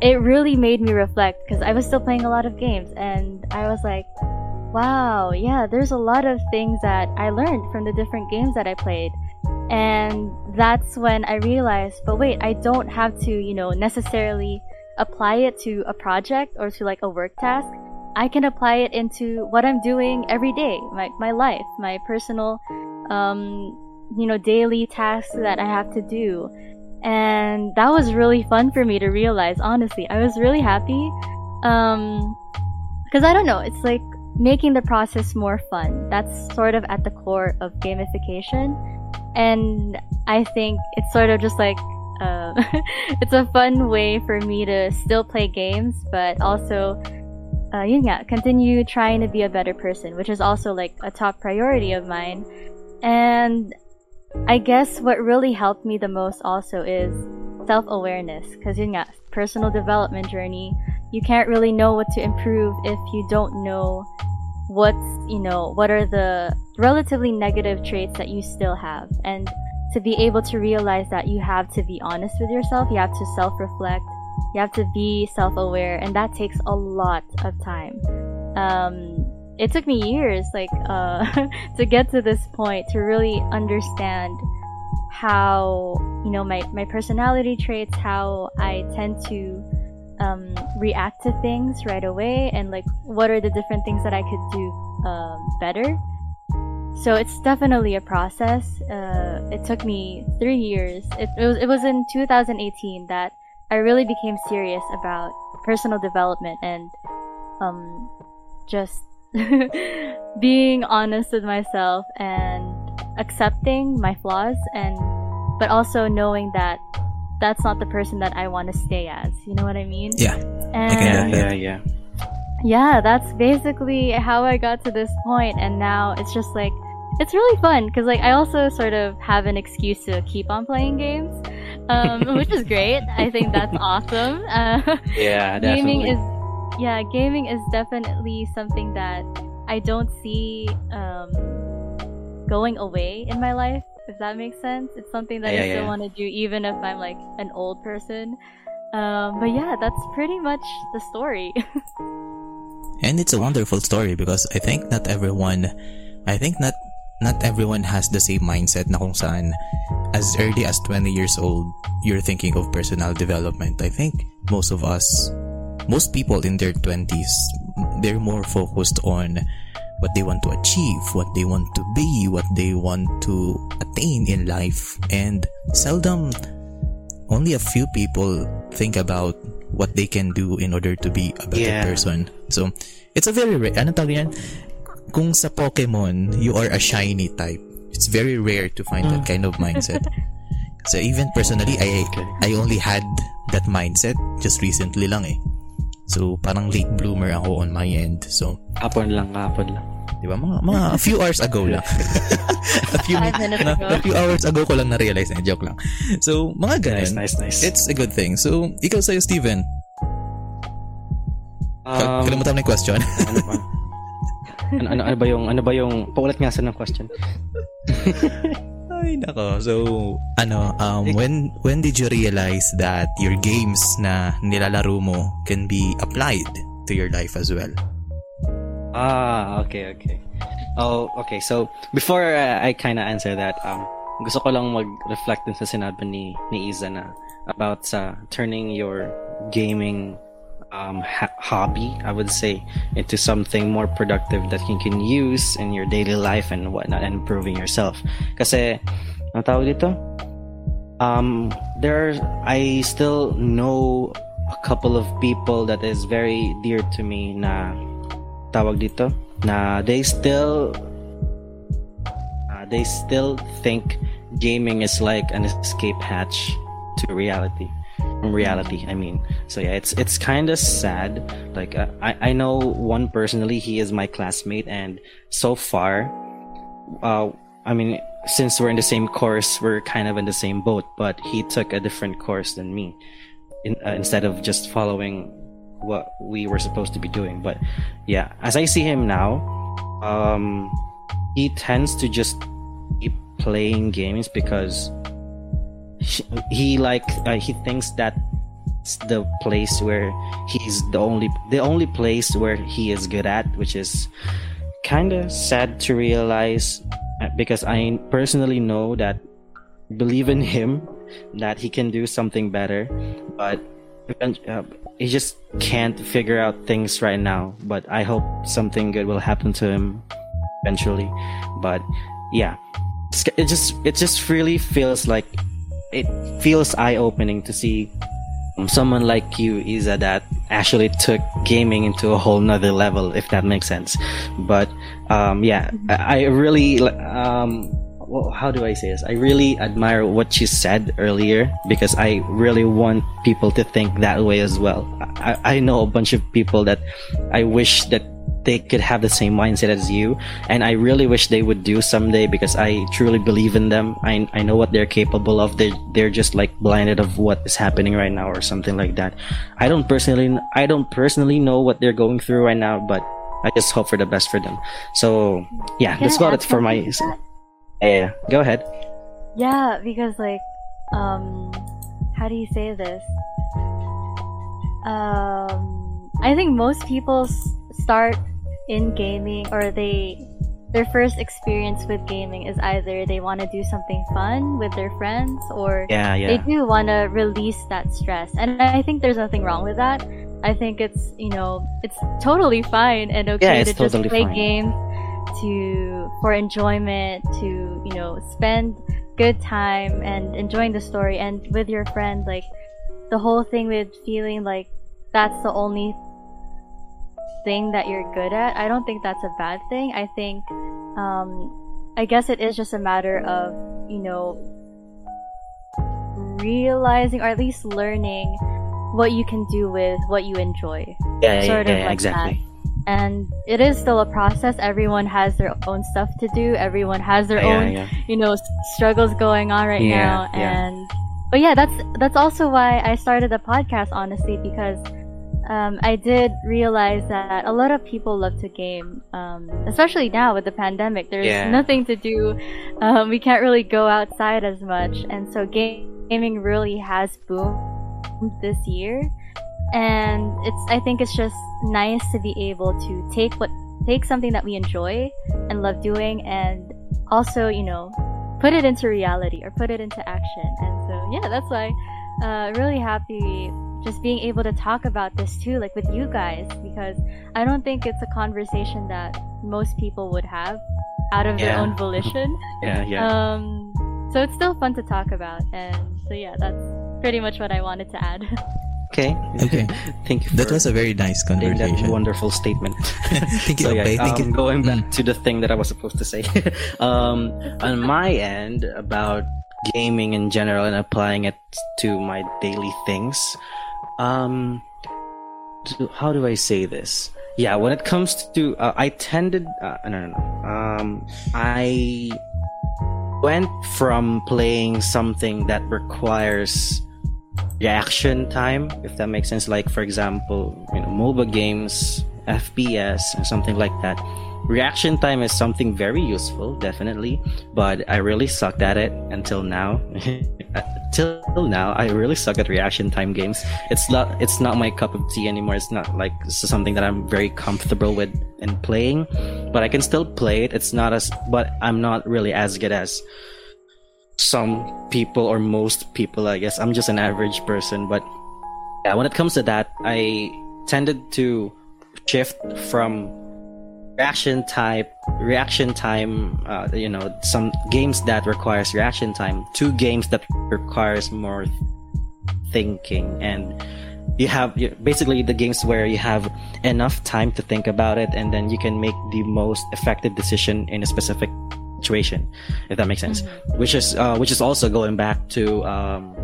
it really made me reflect because I was still playing a lot of games, and I was like, wow, yeah, there's a lot of things that I learned from the different games that I played. And that's when I realized, but wait, I don't have to, you know, necessarily apply it to a project or to like a work task. I can apply it into what I'm doing every day, my, my life, my personal, um, you know, daily tasks that I have to do. And that was really fun for me to realize, honestly. I was really happy. Um, cause I don't know, it's like making the process more fun. That's sort of at the core of gamification. And I think it's sort of just like, uh, [LAUGHS] it's a fun way for me to still play games, but also, uh, continue trying to be a better person, which is also like a top priority of mine. And I guess what really helped me the most also is self-awareness, because yeah, personal development journey, you can't really know what to improve if you don't know what's you know what are the relatively negative traits that you still have? And to be able to realize that you have to be honest with yourself you have to self-reflect you have to be self-aware and that takes a lot of time. Um, it took me years like uh, [LAUGHS] to get to this point to really understand how you know my, my personality traits how i tend to um, react to things right away and like what are the different things that I could do um, better. So it's definitely a process. Uh, it took me three years. It, it, was it was in 2018 that I really became serious about personal development and um, just [LAUGHS] being honest with myself and accepting my flaws and but also knowing that that's not the person that I want to stay as. You know what I mean? Yeah. And Yeah, yeah, yeah. yeah, that's basically how I got to this point, and now it's just like it's really fun because like I also sort of have an excuse to keep on playing games, um, [LAUGHS] which is great. I think that's awesome. Uh, [LAUGHS] Yeah, gaming is yeah, gaming is definitely something that I don't see um, going away in my life. If that makes sense, it's something that Yeah, I still yeah. want to do even if I'm like an old person. Um, but yeah, that's pretty much the story. [LAUGHS] And it's a wonderful story because I think not everyone, I think not not everyone has the same mindset na kung saan as early as 20 years old, you're thinking of personal development. I think most of us, most people in their 20s, they're more focused on what they want to achieve, what they want to be, what they want to attain in life. And seldom, only a few people think about what they can do in order to be a better Yeah. person. So, it's a very rare, ano tawag yan? Kung sa Pokemon, you are a shiny type. It's very rare to find that kind of mindset. [LAUGHS] So even personally, I. I only had that mindset just recently lang eh. So parang late bloomer ako on my end. So, Hapon lang, hapon lang. di ba? Mga, mga a few hours ago lang. [LAUGHS] a few minutes na- ago. a few hours ago ko lang na-realize na joke lang. So, mga ganun. Nice, nice, nice. It's a good thing. So, ikaw sa'yo, Steven. Um, kalimutan mo na yung question. [LAUGHS] ano pa? Ano, ano, ano ba yung, ano ba yung, paulat nga sa ng question. [LAUGHS] Ay, nako. So, ano, um, when when did you realize that your games na nilalaro mo can be applied to your life as well? Ah, okay, okay. Oh, okay. So, before uh, I kind of answer that, um, gusto ko lang mag-reflect dun sa sinabi ni, ni Isa na about sa turning your gaming um, ha- hobby, I would say, into something more productive that you can use in your daily life and whatnot, and improving yourself. Kasi, ang tawag dito? Um, there, I still know a couple of people that is very dear to me na tawag dito na they still uh, they still think gaming is like an escape hatch to reality reality i mean. So yeah it's it's kind of sad. Like uh, i i know one personally he is my classmate and so far uh i mean since we're in the same course we're kind of in the same boat but he took a different course than me in, uh, instead of just following what we were supposed to be doing. But yeah as i see him now um he tends to just keep playing games because he, like uh, he thinks that it's the place where he's the only the only place where he is good at which is kind of sad to realize uh, because i personally know that believe in him that he can do something better, but uh, he just can't figure out things right now. But I hope something good will happen to him eventually. But yeah, it just it just really feels like it feels eye opening to see someone like you, Isa, that actually took gaming into a whole nother level, if that makes sense. But um, yeah, I, I really um, well, how do I say this? I really admire what you said earlier because I really want people to think that way as well. I, I know a bunch of people that I wish that they could have the same mindset as you. And i really wish they would do someday because i truly believe in them. I, I know what they're capable of. They're, they're just like blinded of what is happening right now or something like that. I don't personally i don't personally know what they're going through right now but i just hope for the best for them. So yeah Can that's about it for my yeah go ahead. Yeah, because like, um, how do you say this? Um, I think most people start in gaming or they their first experience with gaming is either they want to do something fun with their friends or yeah they do want to release that stress. And i think there's nothing wrong with that. I think it's you know it's totally fine and okay Yeah, to just play fine. games to for enjoyment to you know spend good time and enjoying the story and with your friend like the whole thing with feeling like that's the only thing that you're good at i don't think that's a bad thing. I think um i guess it is just a matter of you know realizing or at least learning what you can do with what you enjoy. Yeah, sort yeah, of yeah, like exactly. And it is still a process. Everyone has their own stuff to do. Everyone has their yeah, own yeah. you know struggles going on right now. and but yeah that's that's also why i started the podcast honestly because um, I did realize that a lot of people love to game, um, especially now with the pandemic. There's Yeah. nothing to do. Um, we can't really go outside as much, and so ga- gaming really has boomed this year. And it's I think it's just nice to be able to take what take something that we enjoy and love doing, and also you know put it into reality or put it into action. And so yeah, that's why uh, really happy just being able to talk about this too, like with you guys, because I don't think it's a conversation that most people would have out of their own volition. [LAUGHS] yeah yeah Um, so it's still fun to talk about, and so yeah, that's pretty much what I wanted to add. okay [LAUGHS] Okay. [LAUGHS] thank you That was a very nice adding that wonderful statement Thank you, so yeah, Opay. Thank um, you. going back Mm. to the thing that I was supposed to say. um, on my end, about gaming in general and applying it to my daily things. Um, how do I say this? Yeah, when it comes to, uh, I tended, uh, no, no, no. Um, I went from playing something that requires reaction time, if that makes sense. Like, for example, you know, MOBA games, FPS, and something like that. Reaction time is something very useful, definitely, but I really sucked at it until now. [LAUGHS] Till now, I really suck at reaction time games. It's not, it's not my cup of tea anymore. It's not like something that I'm very comfortable with in playing, but I can still play it. It's not as, but I'm not really as good as some people or most people, I guess. I'm just an average person, but yeah, when it comes to that, I tended to shift from reaction type reaction time uh, you know some games that requires reaction time to games that requires more thinking. And you have basically the games where you have enough time to think about it and then you can make the most effective decision in a specific situation if that makes sense. Which is uh, which is also going back to um,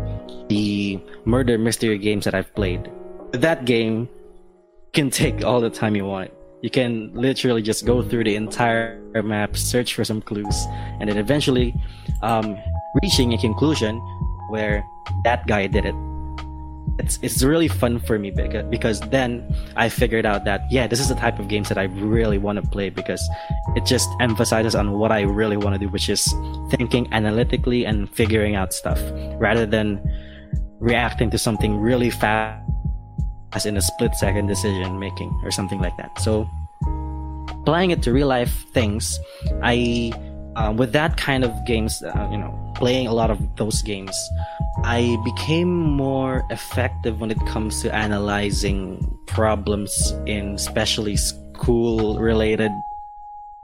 the murder mystery games that I've played. That game can take all the time you want. You can literally just go through the entire map search for some clues and then eventually um, reaching a conclusion where that guy did it. It's it's really fun for me because because then I figured out that yeah this is the type of games that I really want to play because it just emphasizes on what I really want to do which is thinking analytically and figuring out stuff rather than reacting to something really fast as in a split second decision making or something like that. So applying it to real life things I uh, with that kind of games uh, you know playing a lot of those games, I became more effective when it comes to analyzing problems in especially school related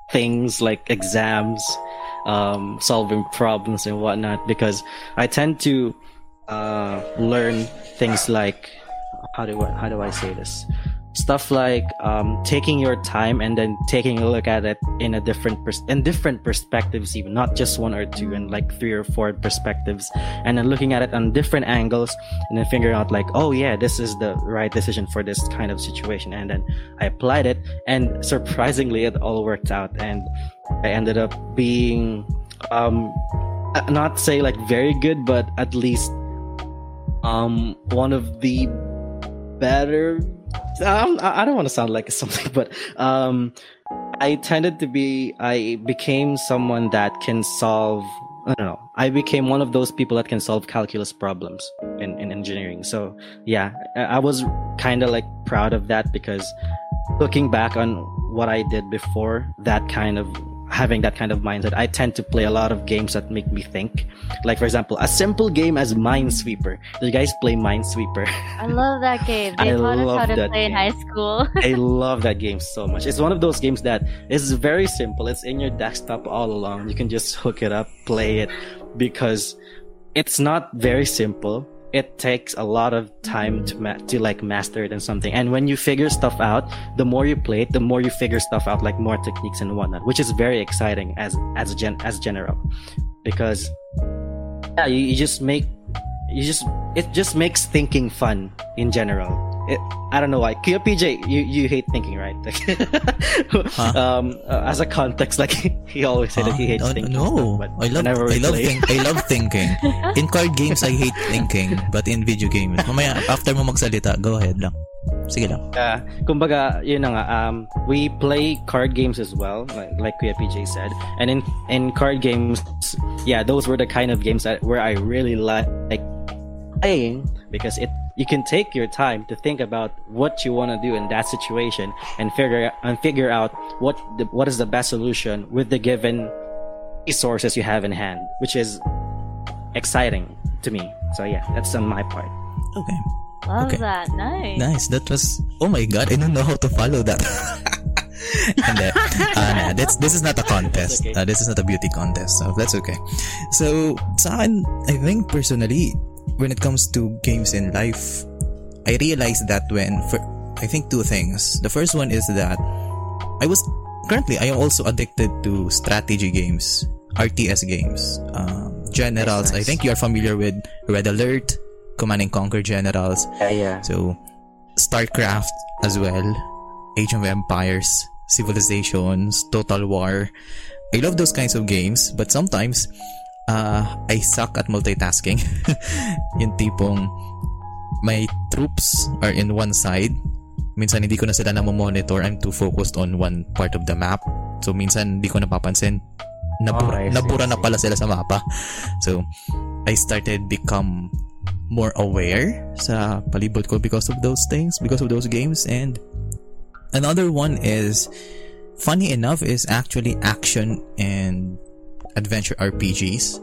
things like exams, um, solving problems and whatnot because I tend to uh, learn things like how do I, how do I say this? Stuff like um, taking your time and then taking a look at it in a different pers- in different perspectives, even not just one or two, and like three or four perspectives, and then looking at it on different angles, and then figuring out like, oh yeah, this is the right decision for this kind of situation, and then I applied it, and surprisingly, it all worked out, and I ended up being um, not say like very good, but at least um one of the better um, I don't want to sound like something, [LAUGHS] but um, I tended to be. I became someone that can solve. I don't know. I became one of those people that can solve calculus problems in, in engineering. So yeah, I was kind of like proud of that because looking back on what I did before, that kind of having that kind of mindset, I tend to play a lot of games that make me think. Like for example, a simple game as Minesweeper. Do you guys play Minesweeper? I love that game. [LAUGHS] They I taught us how to that play in high school. [LAUGHS] I love that game so much. It's one of those games that is very simple. It's in your desktop all along. You can just hook it up, play it because it's not very simple. It takes a lot of time to ma- to like master it and something. And when you figure stuff out, the more you play it, the more you figure stuff out, like more techniques and whatnot, which is very exciting as as gen as general, because yeah, you, you just make you just it just makes thinking fun in general. It, I don't know why. Kuya PJ, you, you hate thinking, right? [LAUGHS] um, uh, as a context, like [LAUGHS] he always said that he Huh? hates No, thinking. No, stuff, but I love I love think, I love thinking. [LAUGHS] In card games I hate thinking, but in video games, mamaya after mo magsalita, go ahead lang. Sige lang. Uh, kumbaga, yun na nga, um, we play card games as well, like, like Kuya PJ said. And in, in card games, yeah, those were the kind of games that where I really like, like playing because it you can take your time to think about what you want to do in that situation and figure and figure out what the, what is the best solution with the given resources you have in hand, which is exciting to me. So yeah, that's on my part. Okay. love Okay. that. Nice. Nice. That was Oh my god, I don't know how to follow that. [LAUGHS] and uh, uh, nah, that's this is not a contest. okay. Uh, this is not a beauty contest, so that's okay. So, sa akin, I think personally, when it comes to games in life, I realized that when for I think two things. The first one is that I was currently I am also addicted to strategy games, RTS games, um, Generals. Nice, I think you're familiar with Red Alert, Command and Conquer Generals. Yeah, yeah. So, StarCraft as well, Age of Empires, Civilizations, Total War. I love those kinds of games, but sometimes uh, I suck at multitasking. [LAUGHS] yung tipong my troops are in one side. Minsan hindi ko na sila na-monitor. I'm too focused on one part of the map. So minsan hindi ko napapansin. Nabura, Oh, nabura na pala sila sa mapa. So, I started become more aware sa palibot ko because of those things, because of those games. And another one is, funny enough, is actually action and adventure RPGs.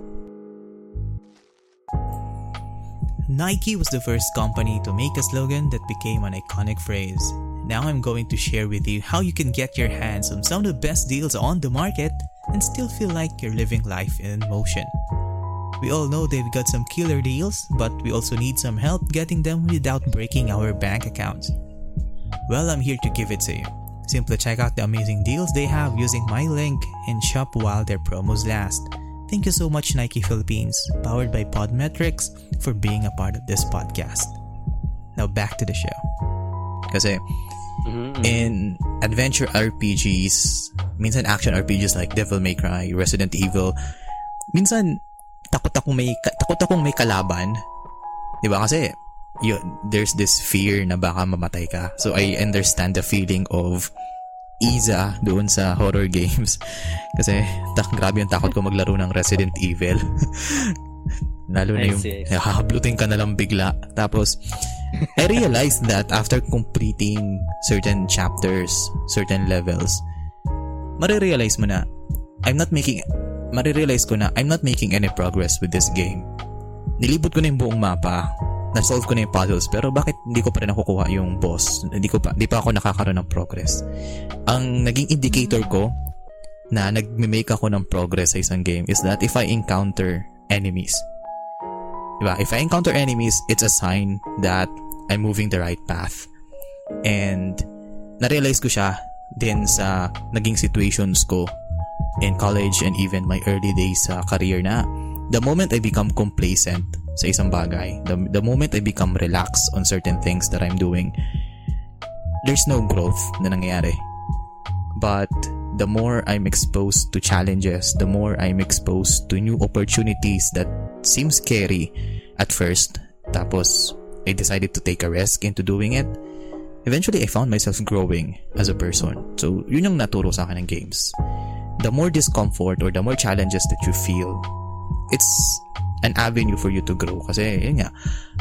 Nike was the first company to make a slogan that became an iconic phrase. Now I'm going to share with you how you can get your hands on some of the best deals on the market and still feel like you're living life in motion. We all know they've got some killer deals, but we also need some help getting them without breaking our bank accounts. Well, I'm here to give it to you. Simply check out the amazing deals they have using my link and shop while their promos last. Thank you so much, Nike Philippines, powered by Podmetrics, for being a part of this podcast. Now back to the show. Kasi Mhm. in adventure RPGs, means minsan action RPGs like Devil May Cry, Resident Evil, minsan takot akong may takot akong may kalaban. 'Di ba kasi you, there's this fear na baka mamatay ka. So I understand the feeling of Isa doon sa horror [LAUGHS] games. Kasi tak grabe yung takot ko maglaro ng Resident Evil. [LAUGHS] Lalo na yung hahablutin ka na lang bigla. Tapos I realized that after completing certain chapters, certain levels, marirealize mo na I'm not making marirealize ko na I'm not making any progress with this game. Nilibot ko na yung buong mapa, na-solve ko na yung puzzles, pero bakit hindi ko pa rin nakukuha yung boss? Hindi ko pa, hindi pa ako nakakaroon ng progress. Ang naging indicator ko na nag-make ako ng progress sa isang game is that if I encounter enemies, diba? If I encounter enemies, it's a sign that I'm moving the right path. And na-realize ko siya din sa naging situations ko in college and even my early days sa career na the moment I become complacent sa isang bagay, the, the moment I become relaxed on certain things that I'm doing, there's no growth na nangyayari. But the more I'm exposed to challenges, the more I'm exposed to new opportunities that seem scary at first, tapos I decided to take a risk into doing it, eventually I found myself growing as a person. So, yun yung naturo sa akin ng games. The more discomfort or the more challenges that you feel, it's an avenue for you to grow. Kasi, yun nga,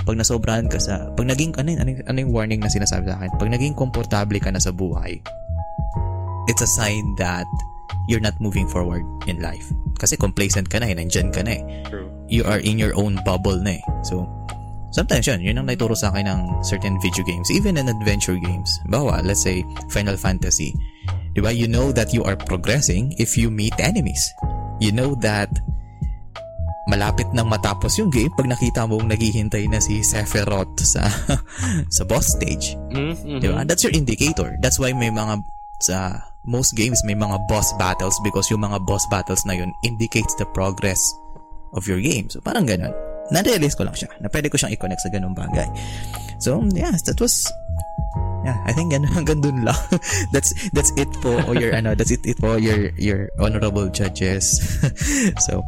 pag nasobrahan ka sa, pag naging, ano, yun, ano, ano yung warning na sinasabi sa akin? Pag naging komportable ka na sa buhay, it's a sign that you're not moving forward in life. Kasi complacent ka na eh, nandyan ka na eh. True. You are in your own bubble na eh. So, sometimes yun, yun ang naituro sa akin ng certain video games, even in adventure games. Bawa, let's say, Final Fantasy. Diba? You know that you are progressing if you meet enemies. You know that malapit nang matapos yung game pag nakita mong naghihintay na si Sephiroth sa [LAUGHS] sa boss stage. Mm-hmm. Diba? That's your indicator. That's why may mga sa most games may mga boss battles because yung mga boss battles na yun indicates the progress of your game. So parang ganun. Na-realize ko lang siya na pwede ko siyang i-connect sa ganung bagay. So, yeah, that was Yeah, I think ganun [LAUGHS] hanggang dun lang. [LAUGHS] that's that's it po or your ano, that's it, it po your your honorable judges. so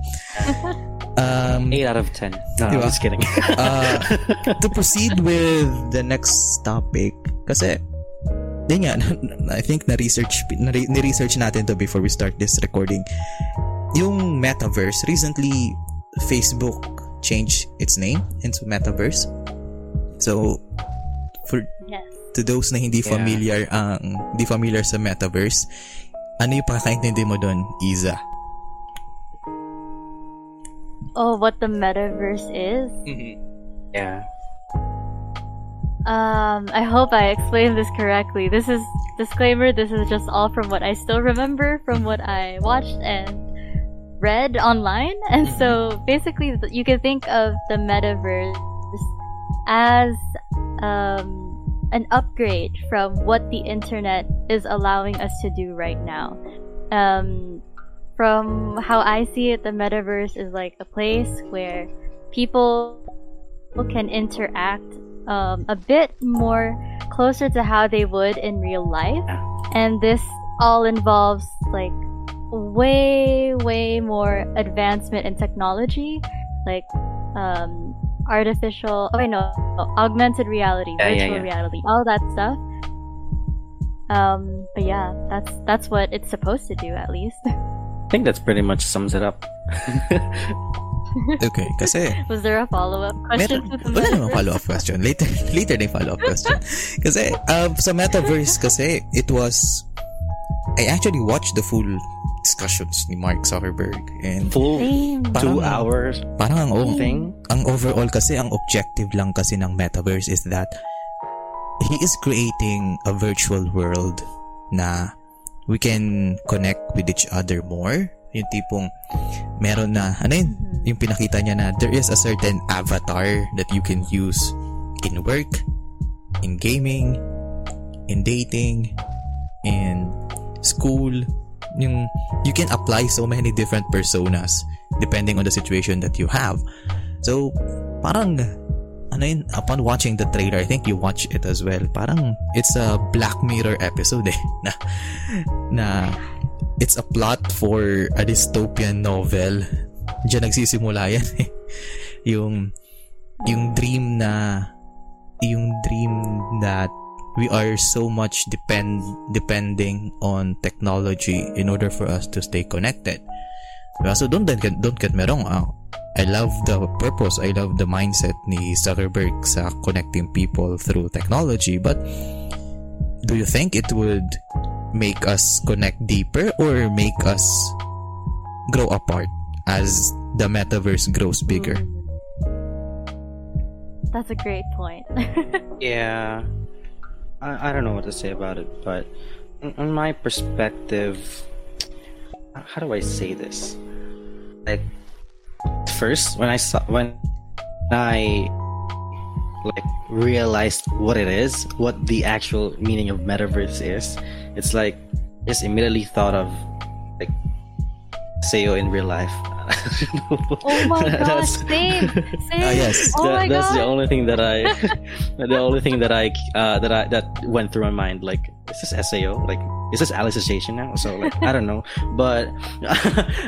um 8 out of 10. No, Diba? I'm just kidding. [LAUGHS] uh, [LAUGHS] to proceed with the next topic kasi din nga [LAUGHS] I think na research na research natin to before we start this recording yung metaverse recently Facebook changed its name into metaverse so for Yes. to those na hindi Yeah. familiar ang hindi familiar sa metaverse ano yung pakakaintindi mo doon Iza Oh, what the metaverse is? yeah. Um, I hope I explained this correctly. This is disclaimer. This is just all from what I still remember from what I watched and read online. [LAUGHS] And so basically, you can think of the metaverse as um, an upgrade from what the internet is allowing us to do right now. Um, from how I see it, the metaverse is like a place where people can interact um, a bit more closer to how they would in real life. And this all involves like way, way more advancement in technology, like um, artificial, oh, I know, augmented reality, Yeah, yeah, virtual yeah. reality, all that stuff. Um, but yeah, that's that's what it's supposed to do at least. [LAUGHS] I think that's pretty much sums it up. [LAUGHS] okay kasi Was there a follow up question the wala namang follow-up question. Later, [LAUGHS] later na follow-up question. Kasi, um, sa Metaverse kasi, it was, I actually watched the full discussions ni Mark Zuckerberg and Full two hours parang ang, oh, thing. ang overall kasi, ang objective lang kasi ng Metaverse is that he is creating a virtual world na we can connect with each other more. Yung tipong meron na, ano yun, yung pinakita niya na there is a certain avatar that you can use in work, in gaming, in dating, in school. Yung, you can apply so many different personas depending on the situation that you have. So, parang, ano yun, upon watching the trailer, I think you watch it as well, parang it's a Black Mirror episode eh, [LAUGHS] na, na it's a plot for a dystopian novel. Diyan nagsisimula yan eh. [LAUGHS] Yung, yung dream na, yung dream that we are so much depend depending on technology in order for us to stay connected. Diba? So don't get, don't get me wrong. ah, I love the purpose. I love the mindset ni Zuckerberg sa connecting people through technology. But do you think it would make us connect deeper or make us grow apart as the metaverse grows bigger. That's a great point. [LAUGHS] Yeah, I, I don't know what to say about it, but in, in my perspective, how do I say this? Like, first when I saw when I like realized what it is, what the actual meaning of metaverse is, it's like just immediately thought of SAO in real life. [LAUGHS] oh my [LAUGHS] gosh, That's- same, same. [LAUGHS] Ah, yes. Oh That- that's god. the only thing that I the only thing that I uh, that I that went through my mind like is this SAO like is this Alicization now so like I don't know but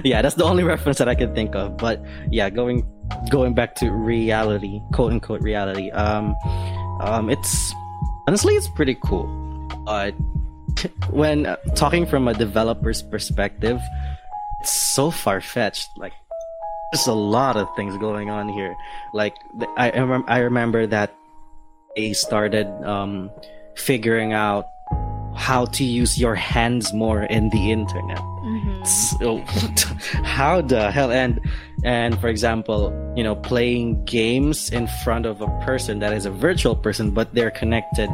yeah that's the only reference that I could think of but yeah going going back to reality quote unquote reality um um it's honestly it's pretty cool but when uh, talking from a developer's perspective it's so far-fetched like there's a lot of things going on here. Like I I, remember that they started um, figuring out how to use your hands more in the internet. Mhm. So [LAUGHS] how the hell and and for example, you know, playing games in front of a person that is a virtual person, but they're connected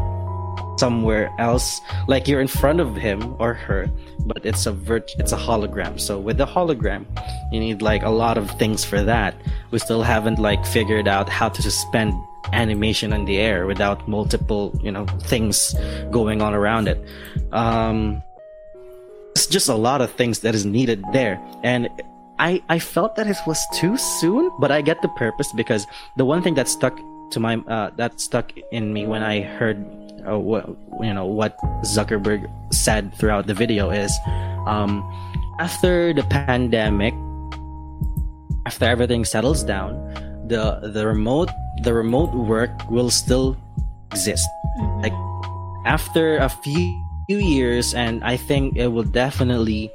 somewhere else like you're in front of him or her but it's a virt- it's a hologram. So with the hologram you need like a lot of things for that. We still haven't like figured out how to suspend animation in the air without multiple you know things going on around it. Um it's just a lot of things that is needed there. And i i felt that it was too soon but i get the purpose because the one thing that stuck to my uh, that stuck in me when i heard uh, what you know what zuckerberg said throughout the video is um after the pandemic after everything settles down the the remote the remote work will still exist Mhm. like after a few years and i think it will definitely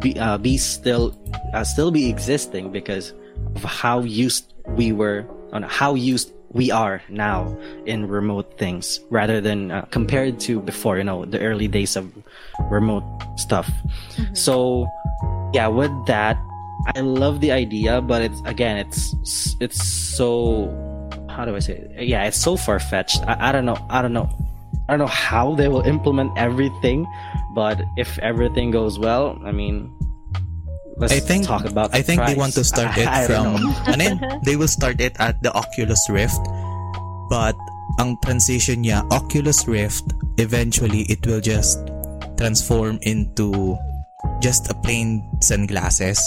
be uh, be still uh, still be existing because of how used we were on how used we are now in remote things rather than uh, compared to before you know the early days of remote stuff. So yeah with that i love the idea but it's again it's it's so how do i say it? yeah it's so far-fetched. I, I don't know i don't know i don't know how they will implement everything but if everything goes well i mean let's I think talk about I the think they want to start [LAUGHS] it I don't from know. [LAUGHS] ano yun? they will start it at the Oculus Rift but ang transition niya Oculus Rift eventually it will just transform into just a plain sunglasses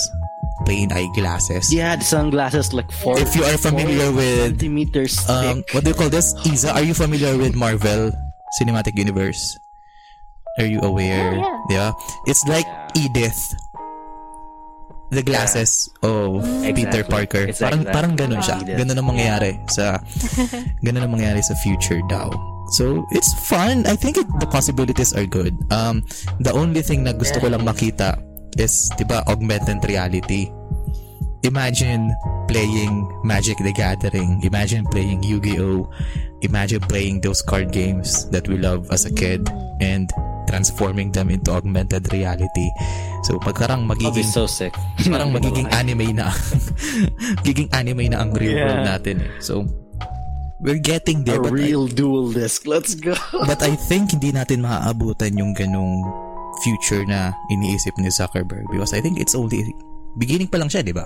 plain eyeglasses yeah the sunglasses like four If you are familiar with, centimeters um thick. what do you call this Isa are you familiar with Marvel Cinematic Universe are you aware Yeah, yeah it's like Yeah. Edith the glasses of Peter Exactly. Parker. It's parang like that. parang ganun siya. Ganun ang mangyayari sa [LAUGHS] ganun ang mangyayari sa future daw. So, it's fun. I think it, the possibilities are good. Um, the only thing na gusto ko lang makita is, di ba, augmented reality. Imagine playing Magic the Gathering. Imagine playing Yu-Gi-Oh! Imagine playing those card games that we love as a kid and transforming them into augmented reality. So, pagkarang I'll be magiging so sick parang magiging anime na [LAUGHS] magiging anime na ang real world Yeah. natin eh. So we're getting a there but real dual disc let's go I, [LAUGHS] but I think hindi natin maaabutan yung ganong future na iniisip ni Zuckerberg because I think it's only beginning pa lang siya, di ba?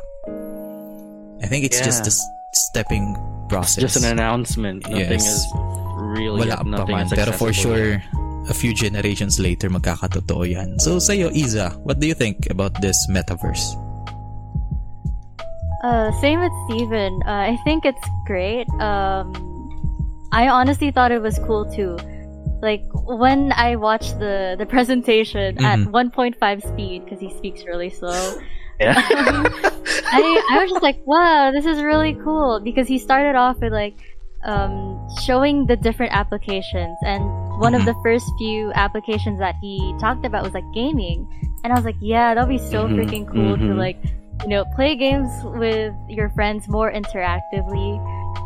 I think it's just a Yeah. stepping process. just an announcement nothing Yes. is real Wala yet pa nothing man. is Pero for sure, yet. A few generations later, magkakatotoo yan. So, sa'yo, Isa, what do you think about this metaverse? Uh, same with Steven. Uh, I think it's great. Um, I honestly thought it was cool too. Like when I watched the the presentation at Mhm. 1.5 speed because he speaks really slow. [LAUGHS] yeah I I was just like, wow, this is really cool because he started off with like um, showing the different applications, and one of Mhm. the first few applications that he talked about was like gaming, and I was like, yeah, that'll be so Mhm, freaking cool to mhm. like you know play games with your friends more interactively,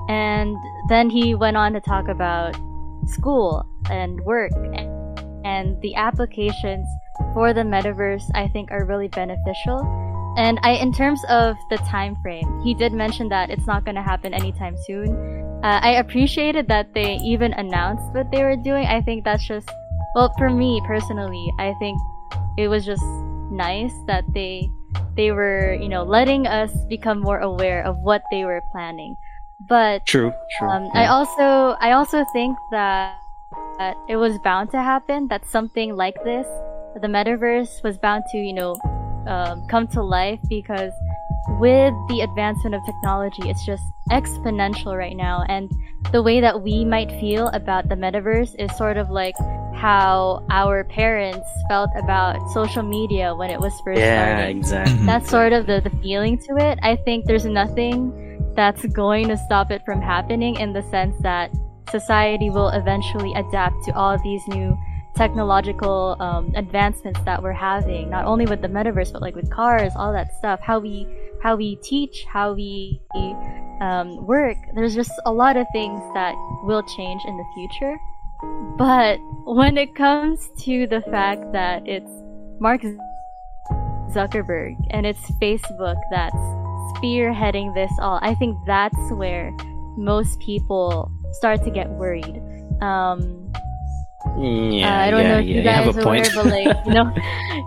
and then he went on to talk about school and work and, and the applications for the metaverse I think are really beneficial and I, in terms of the time frame, he did mention that it's not going to happen anytime soon. Uh, I appreciated that they even announced what they were doing. I think that's just, well, for me personally, I think it was just nice that they they were, you know, letting us become more aware of what they were planning. But True, true. um, I also I also think that, that it was bound to happen. That something like this, the metaverse, was bound to you know um, come to life because with the advancement of technology, it's just exponential right now. And the way that we might feel about the metaverse is sort of like how our parents felt about social media when it was first yeah, starting exactly. Mhm. that's sort of the, the feeling to it. I think there's nothing that's going to stop it from happening in the sense that society will eventually adapt to all these new technological um, advancements that we're having, not only with the metaverse, but like with cars, all that stuff, how we, how we teach, how we um, work. There's just a lot of things that will change in the future. But when it comes to the fact that it's Mark Zuckerberg and it's Facebook that's spearheading this all. I think that's where most people start to get worried. Um, yeah, uh, I don't yeah, know if yeah, you guys have a are point. aware, but like [LAUGHS] you know,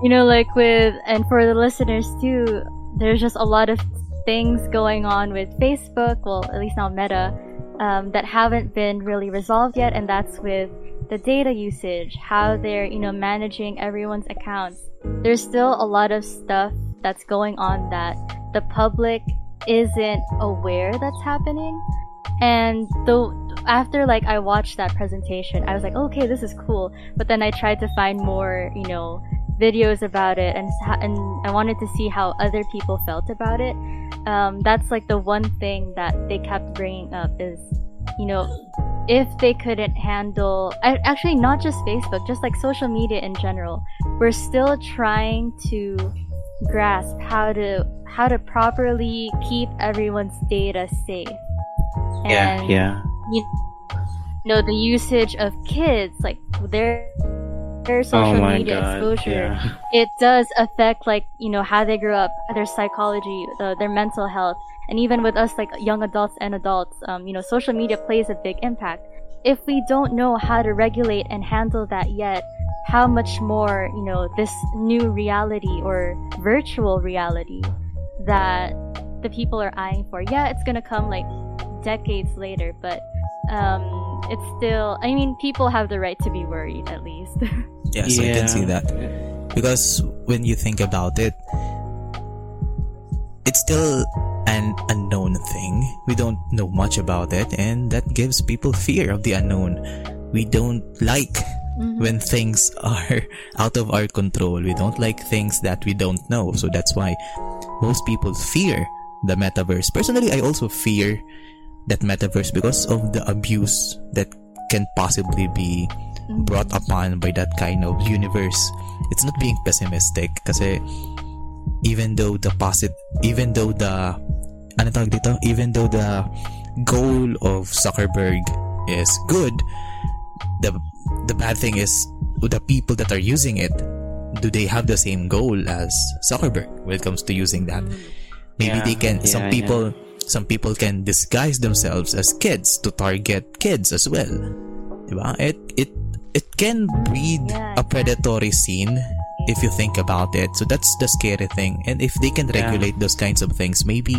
you know, like with and for the listeners too, there's just a lot of things going on with Facebook. Well, at least now Meta, um, that haven't been really resolved yet, and that's with the data usage, how they're you know managing everyone's accounts. There's still a lot of stuff that's going on that the public isn't aware that's happening. And though after like I watched that presentation, I was like, okay, this is cool. But then I tried to find more, you know, videos about it, and and I wanted to see how other people felt about it. Um, that's like the one thing that they kept bringing up is, you know, if they couldn't handle, actually not just Facebook, just like social media in general, we're still trying to grasp how to how to properly keep everyone's data safe. Yeah, And yeah. you know the usage of kids like their their social oh media god. exposure Yeah. [LAUGHS] it does affect like you know how they grew up their psychology uh, their mental health and even with us like young adults and adults um, you know social media plays a big impact if we don't know how to regulate and handle that yet how much more you know this new reality or virtual reality that the people are eyeing for yeah it's gonna come like decades later but um it's still i mean people have the right to be worried at least [LAUGHS] Yes, I can see that. Because when you think about it, it's still an unknown thing. We don't know much about it, and that gives people fear of the unknown. We don't like Mhm. when things are [LAUGHS] out of our control. We don't like things that we don't know. So that's why most people fear the metaverse. Personally, I also fear that metaverse because of the abuse that can possibly be mm-hmm. brought upon by that kind of universe. It's not being pessimistic kasi even though the posit even though the ano tawag dito? Even though the goal of Zuckerberg is good, the the bad thing is the people that are using it do they have the same goal as Zuckerberg when it comes to using that? Maybe Yeah, they can some yeah, people some people can disguise themselves as kids to target kids as well. Diba? It it it can breed a predatory scene if you think about it. So that's the scary thing. And if they can Yeah. regulate those kinds of things, maybe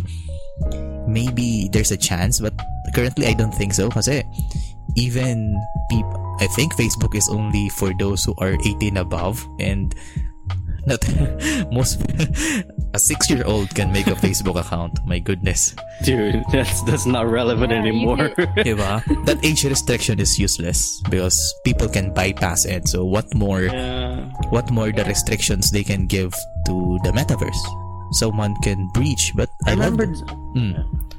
maybe there's a chance, but currently I don't think so kasi even people I think Facebook is only for those who are 18 above and not [LAUGHS] most a 6-year-old can make a Facebook account. My goodness. Dude, that's that's not relevant Yeah, anymore. [LAUGHS] Diba? that age restriction is useless because people can bypass it. So what more yeah. what more the restrictions they can give to the metaverse? Someone can breach, but I, I remembered. love mm,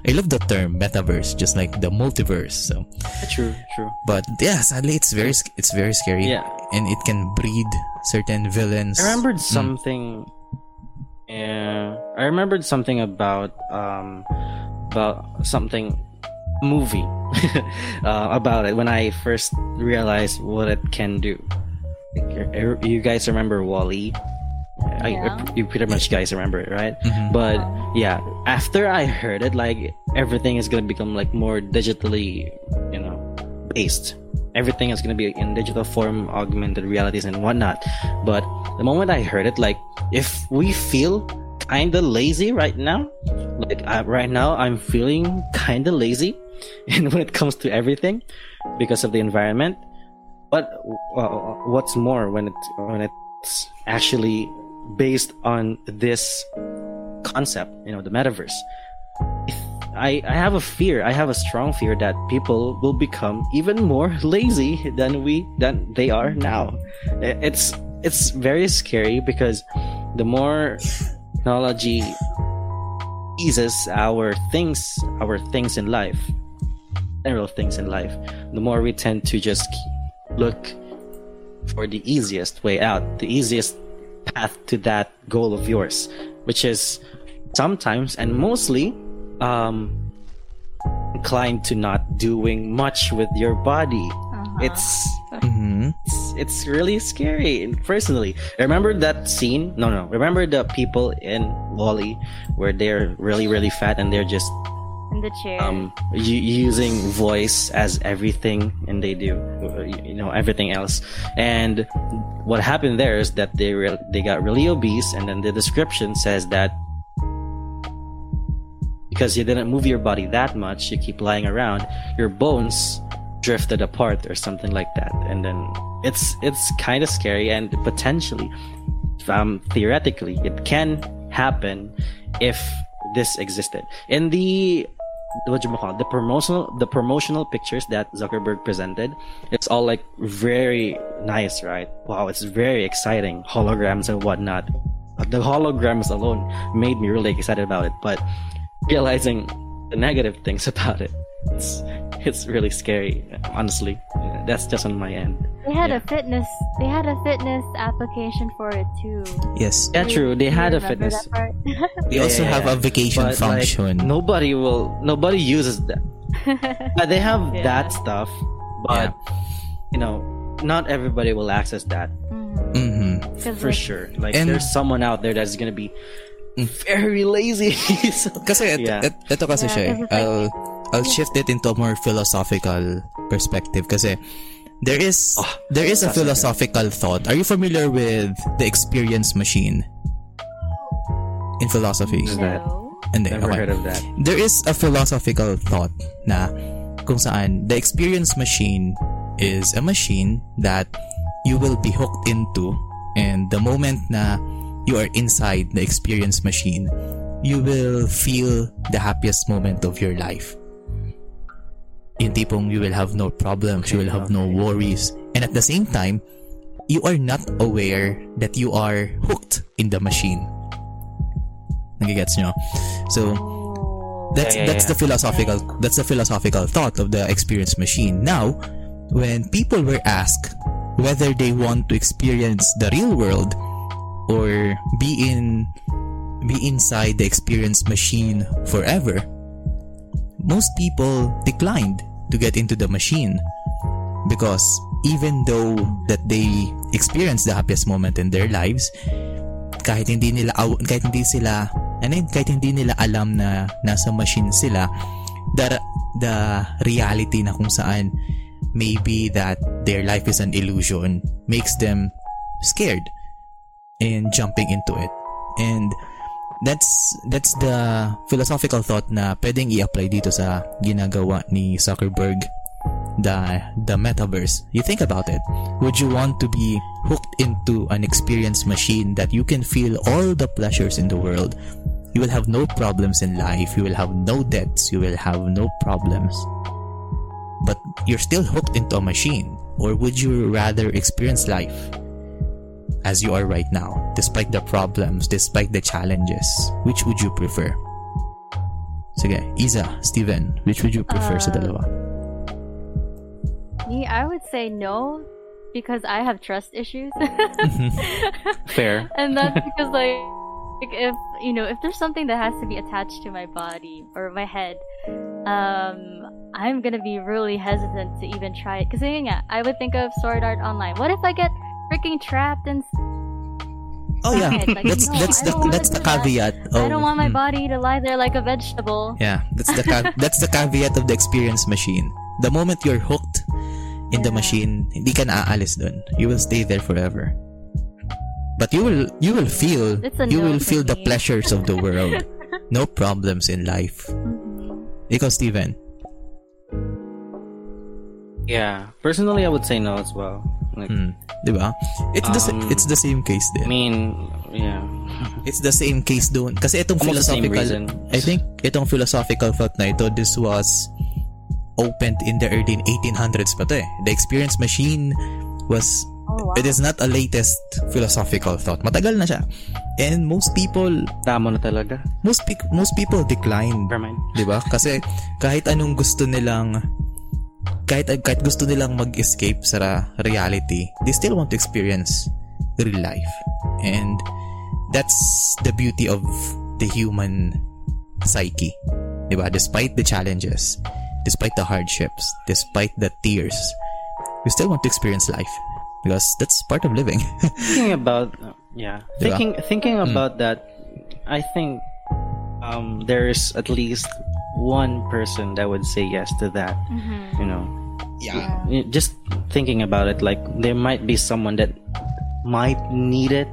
I love the term metaverse, just like the multiverse. So, True, true. but yeah, sadly, it's very it's very scary, Yeah. and it can breed certain villains. I remembered Mm. Something. Yeah, I remembered something about um about something movie [LAUGHS] uh, about it when I first realized what it can do. Like, You guys remember WALL-E? I, you pretty much guys remember it, right? Mhm. But yeah, after I heard it, like everything is gonna become like more digitally, you know, based. Everything is gonna be in digital form, augmented realities and whatnot. But the moment I heard it, like if we feel kinda lazy right now, like uh, right now I'm feeling kinda lazy, [LAUGHS] and when it comes to everything, because of the environment. But uh, what's more when it when it's actually based on this concept, you know, the metaverse. I, I have a fear. I have a strong fear that people will become even more [LAUGHS] lazy than we than they are now. It's it's very scary because the more technology eases our things our things in life, general things in life, the more we tend to just look for the easiest way out, the easiest path to that goal of yours, which is sometimes and mostly um, inclined to not doing much with your body. Uh-huh. It's, Mhm. it's it's really scary. And Personally, remember that scene? No, no. Remember the people in WALL-E where they're really really fat and they're just in the chair. um u- using voice as everything and they do you know everything else and what happened there is that they re- they got really obese and then the description says that because you didn't move your body that much you keep lying around your bones drifted apart or something like that. And then it's it's kind of scary and potentially um theoretically it can happen if this existed. In the what you call the promotional the promotional pictures that Zuckerberg presented it's all like very nice right? Wow it's very exciting. Holograms and whatnot. The holograms alone made me really excited about it but realizing the negative things [LAUGHS] about it it's it's really scary honestly that's just on my end they had yeah. a fitness. They had a fitness application for it too. Yes. yeah true they had a fitness that? They [LAUGHS] also Yeah, have a vacation but like function. nobody will nobody uses that [LAUGHS] Uh, they have Yeah. that stuff but you know not everybody will access that Mhm. Mhm. 'Cause, for like, sure like And- there's someone out there that's gonna be. Very lazy [LAUGHS] So- Kasi et, Yeah. et- ito kasi Yeah, siya eh. kasi it's like- I'll, I'll shift it into a more philosophical perspective kasi there is Oh, there is a that's okay. philosophical thought. Are you familiar with the experience machine in philosophy? Is that- no. Hindi, never okay. heard of that There is a philosophical thought na kung saan the experience machine is a machine that you will be hooked into and the moment na you are inside the experience machine, you will feel the happiest moment of your life. Yung tipong you will have no problems, you will have no worries. And at the same time, you are not aware that you are hooked in the machine. Nagigets nyo? So, that's Yeah, yeah, that's yeah. the philosophical that's the philosophical thought of the experience machine. Now, when people were asked whether they want to experience the real world or be in be inside the experience machine forever, most people declined to get into the machine because even though that they experience the happiest moment in their lives, kahit hindi nila kahit hindi sila ano yun, kahit hindi nila alam na nasa machine sila the the reality na kung saan maybe that their life is an illusion makes them scared and jumping into it. And that's that's the philosophical thought na pwedeng i-apply dito sa ginagawa ni Zuckerberg the the metaverse. You think about it. Would you want to be hooked into an experience machine that you can feel all the pleasures in the world? You will have no problems in life. You will have no debts. You will have no problems. But you're still hooked into a machine. Or would you rather experience life as you are right now despite the problems despite the challenges which would you prefer? Sige Isa Steven which would you prefer sa Uh, dalawa? Me, I would say no because I have trust issues. [LAUGHS] fair. And that's because like, like if you know if there's something that has to be attached to my body or my head um i'm gonna be really hesitant to even try it. Because i would think of sword art online. What if i get freaking trapped and Oh yeah, side. Like, that's no, that's the that's the do that. caveat. I don't want my mm, body to lie there like a vegetable. Yeah, that's the ca- [LAUGHS] that's the caveat of the experience machine. The moment you're hooked in the machine, hindi ka na aalis dun. You will stay there forever. But you will you will feel you no will for feel the pleasures of the [LAUGHS] world. no problems in life. Mhm. Ikaw, Steven. Yeah. Personally, I would say no as well. Like, Hmm. Di ba? It's the Um, it's the same case I din. mean, yeah. [LAUGHS] It's the same case doon. Kasi itong Almost philosophical. I think itong philosophical thought na ito, this was opened in the early 1800s pa to eh. The experience machine was, Oh, wow. it is not a latest philosophical thought. Matagal na siya. And most people, Tama na talaga. most, pe- most people declined. Never mind. Di ba? Kasi kahit anong gusto nilang kahit kahit gusto nilang mag-escape sa reality, they still want to experience real life. And that's the beauty of the human psyche. ba? Despite the challenges, despite the hardships, despite the tears, we still want to experience life because that's part of living. [LAUGHS] thinking about yeah Diba? thinking thinking about that i think um there's at least one person that would say yes to that Mhm. you know yeah. Y- just thinking about it like there might be someone that might need it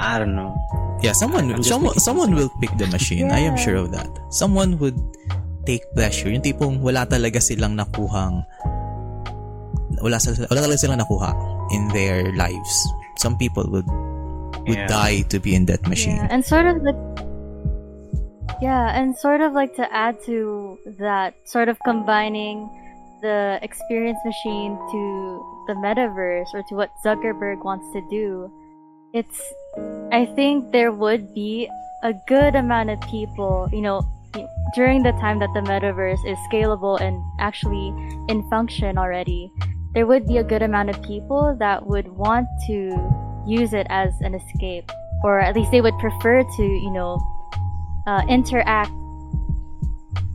i don't know Yeah, someone I'm someone, someone will pick the machine. I am sure of that. Someone would take pleasure. Yung tipong wala talaga silang nakuhang wala, sila, wala talaga silang nakuha in their lives. Some people would would Yeah. die to be in that machine. Yeah, and sort of the yeah, and sort of like to add to that, sort of combining the experience machine to the metaverse or to what Zuckerberg wants to do. It's I think there would be a good amount of people, you know, during the time that the metaverse is scalable and actually in function already, there would be a good amount of people that would want to use it as an escape, or at least they would prefer to, you know, uh, interact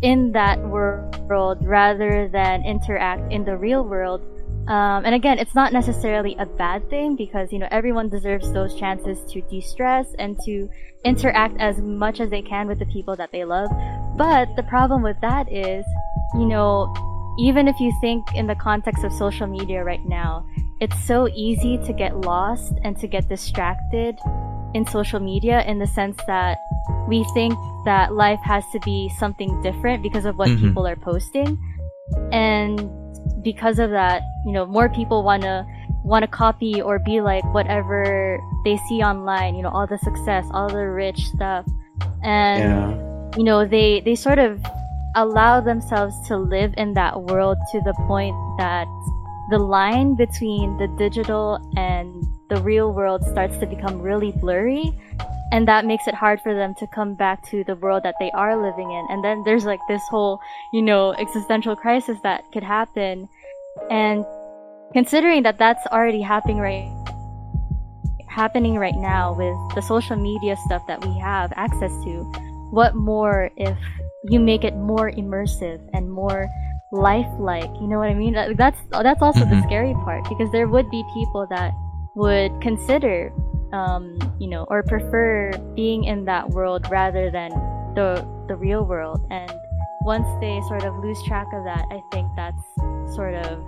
in that world rather than interact in the real world. Um, and again, it's not necessarily a bad thing because you know everyone deserves those chances to de-stress and to interact as much as they can with the people that they love. But the problem with that is, you know, even if you think in the context of social media right now, it's so easy to get lost and to get distracted in social media in the sense that we think that life has to be something different because of what Mhm. people are posting. And because of that, you know, more people want to want to copy or be like whatever they see online, you know, all the success, all the rich stuff. And yeah you know they they sort of allow themselves to live in that world to the point that the line between the digital and the real world starts to become really blurry and that makes it hard for them to come back to the world that they are living in. And then there's like this whole you know existential crisis that could happen. And considering that that's already happening right happening right now with the social media stuff that we have access to what more if you make it more immersive and more lifelike? You know what i mean? That's that's also the Mhm. scary part because there would be people that would consider um you know or prefer being in that world rather than the the real world and once they sort of lose track of that i think that's sort of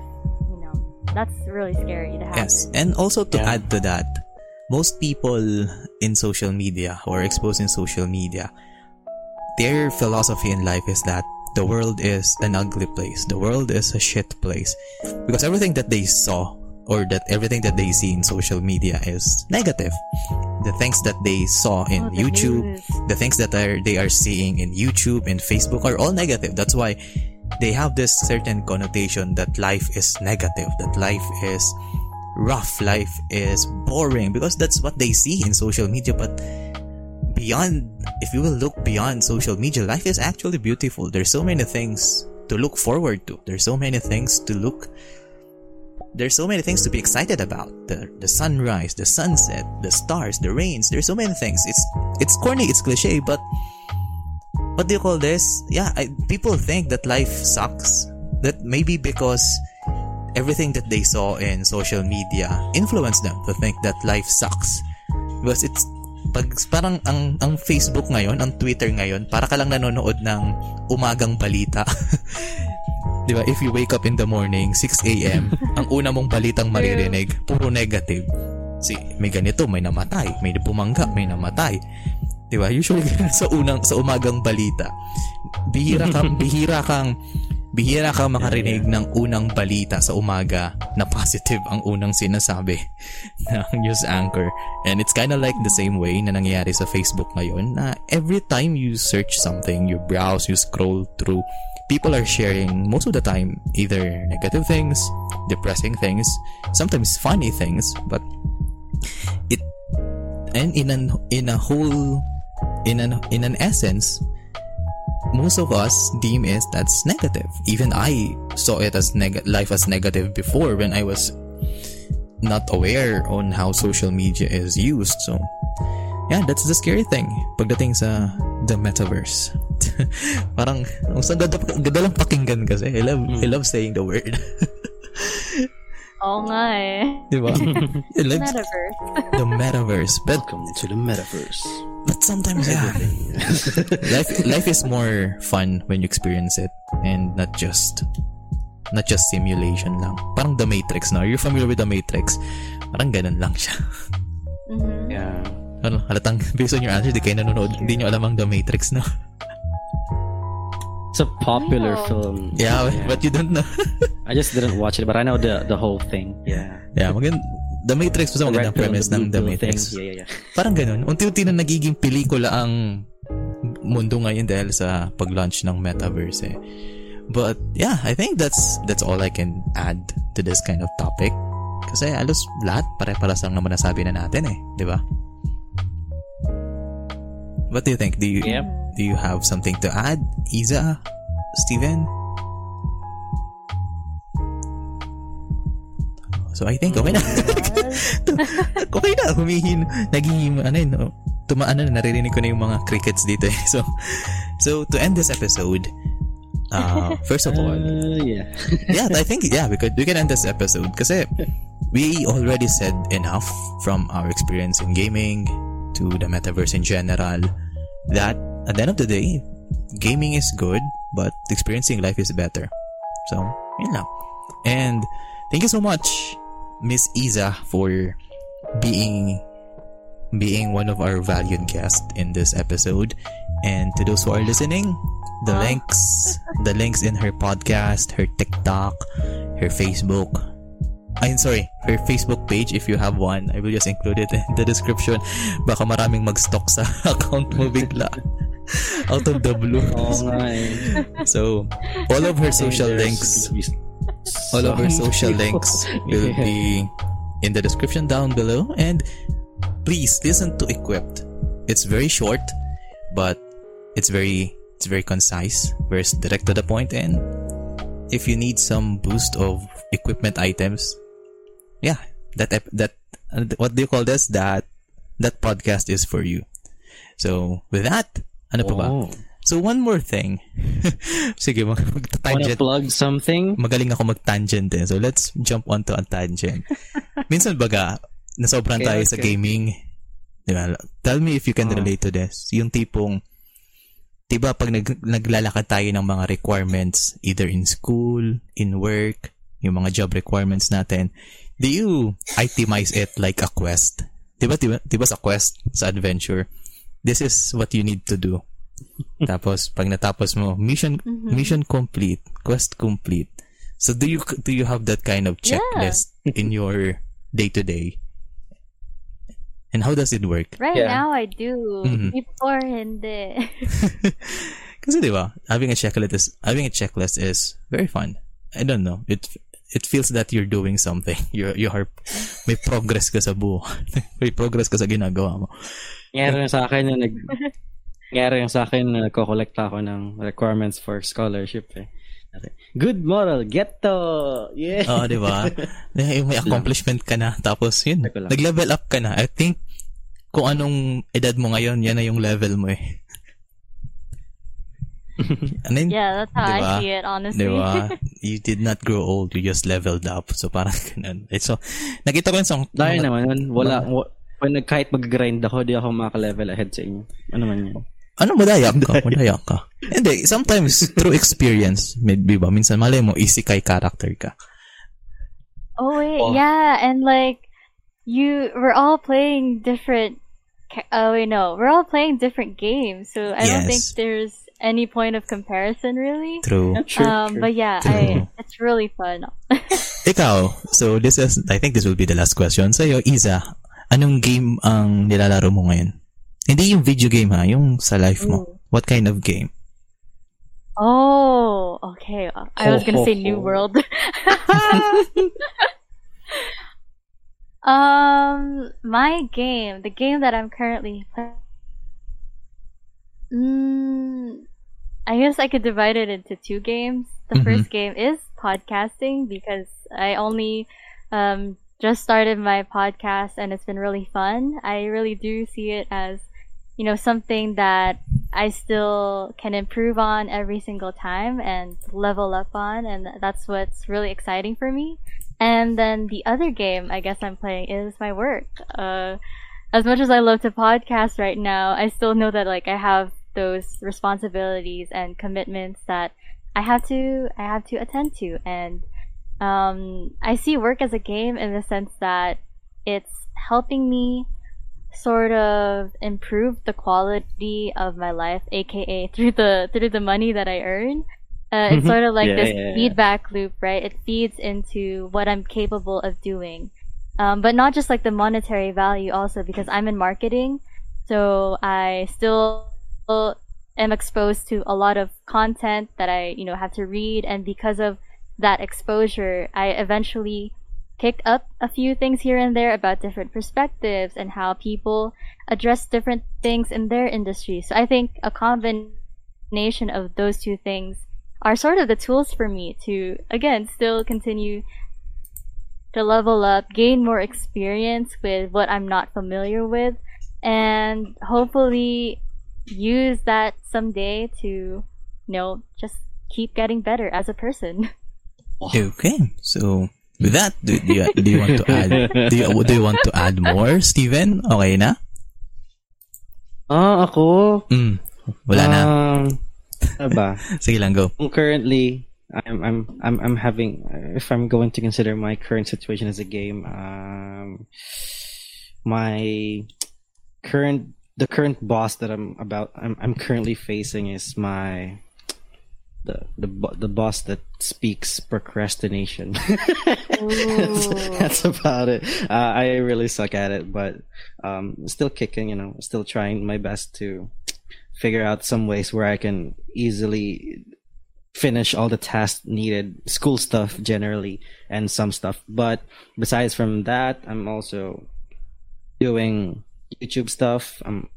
you know that's really scary to happen Yes. And also to Yeah. add to that, most people in social media or exposed in social media, their philosophy in life is that the world is an ugly place. The world is a shit place. Because everything that they saw or that everything that they see in social media is negative. The things that they saw in Oh, the YouTube, news. the things that are they are seeing in YouTube and Facebook are all negative. That's why they have this certain connotation that life is negative, that life is rough, life is boring because that's what they see in social media. But beyond, if you will look beyond social media, life is actually beautiful. There's so many things to look forward to. There's so many things to look there's so many things to be excited about. The the sunrise, the sunset, the stars, the rains. There's so many things. It's it's corny, it's cliche, but what do you call this? Yeah, I, people think that life sucks. That maybe because everything that they saw in social media influenced them to think that life sucks. Because it's pag parang ang ang Facebook ngayon, ang Twitter ngayon, para ka lang nanonood ng umagang balita. [LAUGHS] 'Di ba? If you wake up in the morning, 6 a.m., [LAUGHS] ang una mong balitang maririnig, puro negative. Si may ganito, may namatay, may bumangga, may namatay. 'Di ba? Usually [LAUGHS] sa unang sa umagang balita. Bihira [LAUGHS] kang bihira kang bihira kang makarinig ng unang balita sa umaga na positive ang unang sinasabi ng news anchor. And it's kind of like the same way na nangyayari sa Facebook ngayon na every time you search something, you browse, you scroll through, people are sharing most of the time either negative things, depressing things, sometimes funny things, but it and in an in a whole in an in an essence most of us deem it that's negative. Even I saw it as neg- life as negative before when I was not aware on how social media is used. So, yeah, that's the scary thing pagdating sa the metaverse. [LAUGHS] Parang, ang sa ganda, ganda lang pakinggan kasi. I love, I love saying the word. [LAUGHS] Oo nga eh. [LAUGHS] Di ba? Love Metaverse. the metaverse. But, Welcome to the metaverse. but sometimes, yeah, life life is more fun when you experience it and not just not just simulation lang. Parang The Matrix, no? Are you familiar with The Matrix? Parang ganun lang siya. Mhm. Yeah. Ano, halatang [LAUGHS] based on your answer, di kayo nanonood, hindi nyo alam ang The Matrix, no? It's a popular film. Yeah, but you don't know. I just didn't watch it, but I know the the whole thing. Yeah. yeah, magand The Matrix was ang magandang premise the ng The Matrix. thing. Yeah, yeah, yeah. Parang ganun. Unti-unti na nagiging pelikula ang mundo ngayon dahil sa pag-launch ng metaverse eh. But yeah, I think that's that's all I can add to this kind of topic. Kasi alos lahat pare-paras lang naman nasabi na natin eh, di ba? What do you think? Do you Yep. do you have something to add, Isa, Steven? So I think okay na. [LAUGHS] okay na, humihin, naging, ano yun, tumaan na, naririnig ko na yung mga crickets dito eh. So, so to end this episode, uh, first of all, [LAUGHS] Uh, yeah. yeah, I think, yeah, we could, we can end this episode kasi we already said enough from our experience in gaming to the metaverse in general that at the end of the day, gaming is good, but experiencing life is better. So. And thank you so much, Miss Isa, for being being one of our valued guests in this episode. And to those who are listening, the links, the links in her podcast, her TikTok, her Facebook. I'm sorry, her Facebook page if you have one. I will just include it in the description. Baka maraming mag-stalk sa [LAUGHS] account mo bigla. Out of the blue. Eh. So, all of her social links, all of her social links will be in the description down below. And please listen to Equipped. It's very short, but it's very it's very concise, very direct to the point. And if you need some boost of equipment items, yeah, that that uh, what do you call this? That that podcast is for you. So with that, ano pa ba? Oh. So one more thing. [LAUGHS] Sige, mag- Wanna mag-tangent. plug something? Magaling ako mag-tangent eh. So let's jump onto a tangent. [LAUGHS] Minsan baga, nasobran Okay, tayo sa okay. gaming. Di ba? Tell me if you can Oh. relate to this. Yung tipong, di ba pag nag, naglalakad tayo ng mga requirements, either in school, in work, yung mga job requirements natin, do you itemize it like a quest? Di ba, di ba, sa quest, sa adventure, this is what you need to do. Tapos pag natapos mo, mission mission complete, quest complete. So do you do you have that kind of checklist in your day to day? And how does it work? Right Yeah. now I do. Mhm. Before hindi. [LAUGHS] [LAUGHS] Kasi di ba, having a checklist is having a checklist is very fun. I don't know. It it feels that you're doing something. [LAUGHS] You you are may progress ka sa buhay. [LAUGHS] may progress ka sa ginagawa mo. Yung sa akin na nag... [LAUGHS] Yung sa akin na nagko-collect ako ng requirements for scholarship eh. Good moral, get to! Yeah! Oo, di ba? Yung may accomplishment ka na. Tapos, yun, nag-level up ka na. I think, kung anong edad mo ngayon, yan na yung level mo eh. And then, yeah, that's how Diba? I see it, honestly. Di ba? [LAUGHS] You did not grow old, you just leveled up. So, parang ganun. So, nakita ko yun sa... Dahil naman, nun, wala, wa- When kahit mag-grind ako, di ako makaka-level ahead sa inyo. Ano man yun? Ano, madayak ka? Madayak ka. Hindi, sometimes through experience, maybe ba, minsan malay mo, isekai character ka. Oh wait, Oh. yeah, and like you, we're all playing different. Oh wait, no, we're all playing different games, so I don't think there's any point of comparison really. True. True, um, true. but yeah, True. I, it's really fun. [LAUGHS] Ikaw, so this is, I think this will be the last question. Sa'yo, Isa, anong game ang nilalaro mo ngayon? Hindi yung video game ha, yung sa life mo. Ooh. What kind of game? Oh, okay. I was gonna Ho, say ho, New. World. [LAUGHS] [LAUGHS] um, my game, the game that I'm currently playing. Mm, I guess I could divide it into two games. The Mhm. first game is podcasting because I only um, just started my podcast and it's been really fun. I really do see it as, you know, something that I still can improve on every single time and level up on, and that's what's really exciting for me. And then the other game I guess I'm playing is my work. Uh, as much as I love to podcast right now, I still know that like I have those responsibilities and commitments that I have to I have to attend to, and um, I see work as a game in the sense that it's helping me sort of improve the quality of my life, aka [LAUGHS] through the through the money that I earn. Uh, it's Mhm. sort of like Yeah, this yeah, yeah. feedback loop, right? It feeds into what I'm capable of doing, um, but not just like the monetary value, also because I'm in marketing, so I still am exposed to a lot of content that I you know have to read, and because of that exposure, I eventually picked up a few things here and there about different perspectives and how people address different things in their industry. So I think a combination of those two things are sort of the tools for me to, again, still continue to level up, gain more experience with what I'm not familiar with, and hopefully use that someday to, you know, just keep getting better as a person. [LAUGHS] Okay, so with that, do, do, you, do you want to add? Do you, do you want to add more, Steven? Okay na? Ah, ako? Mm, wala na. Um, ano ba? [LAUGHS] Sige lang, go. currently I'm I'm I'm I'm having if I'm going to consider my current situation as a game um my current the current boss that I'm about I'm I'm currently facing is my the the the boss that speaks procrastination. [LAUGHS] That's, that's about it. Uh, I really suck at it but um still kicking you know still trying my best to figure out some ways where I can easily finish all the tasks needed, school stuff generally, and some stuff. But besides from that, I'm also doing YouTube stuff. I'm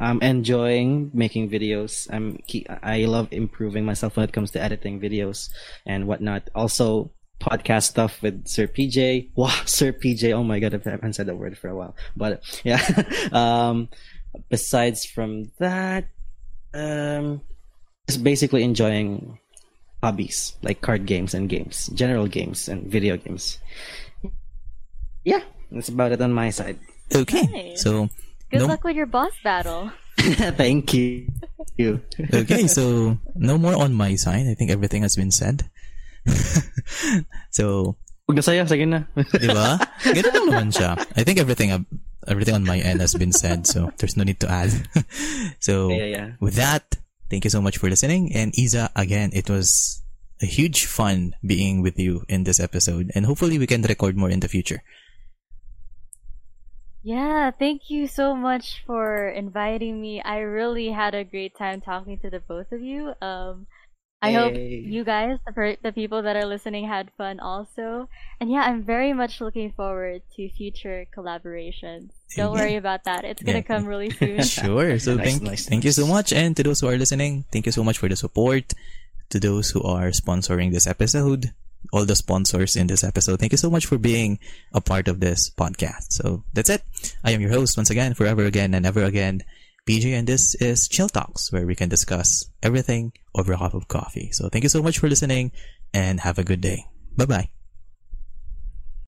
I'm enjoying making videos. I'm I love improving myself when it comes to editing videos and whatnot. Also podcast stuff with Sir PJ. Wow, [LAUGHS] Sir PJ. Oh my god, I haven't said that word for a while. But yeah. [LAUGHS] um besides from that, um just basically enjoying hobbies like card games and games, general games and video games. Yeah, that's about it on my side. Okay, Nice. so Good no, luck with your boss battle. [LAUGHS] Thank you. you. okay, so no more on my side. I think everything has been said. [LAUGHS] so, Huwag na sa'yo, sige na. di ba? [LAUGHS] Ganun lang naman siya. I think everything everything on my end has been said, so there's no need to add. so, yeah, yeah. with that, thank you so much for listening. And Isa, again, it was a huge fun being with you in this episode, and hopefully we can record more in the future. Yeah, thank you so much for inviting me. I really had a great time talking to the both of you. Um, I hope you guys, the, the people that are listening, had fun also. And yeah, I'm very much looking forward to future collaborations. Don't Yeah. worry about that. It's gonna Yeah. come really soon. [LAUGHS] Sure. So Nice, thank, nice, thank you so much. And to those who are listening, thank you so much for the support. To those who are sponsoring this episode, all the sponsors in this episode, thank you so much for being a part of this podcast. So that's it. I am your host once again, forever again and ever again, PJ, and this is Chill Talks, where we can discuss everything over a cup of coffee. So thank you so much for listening and have a good day. Bye bye.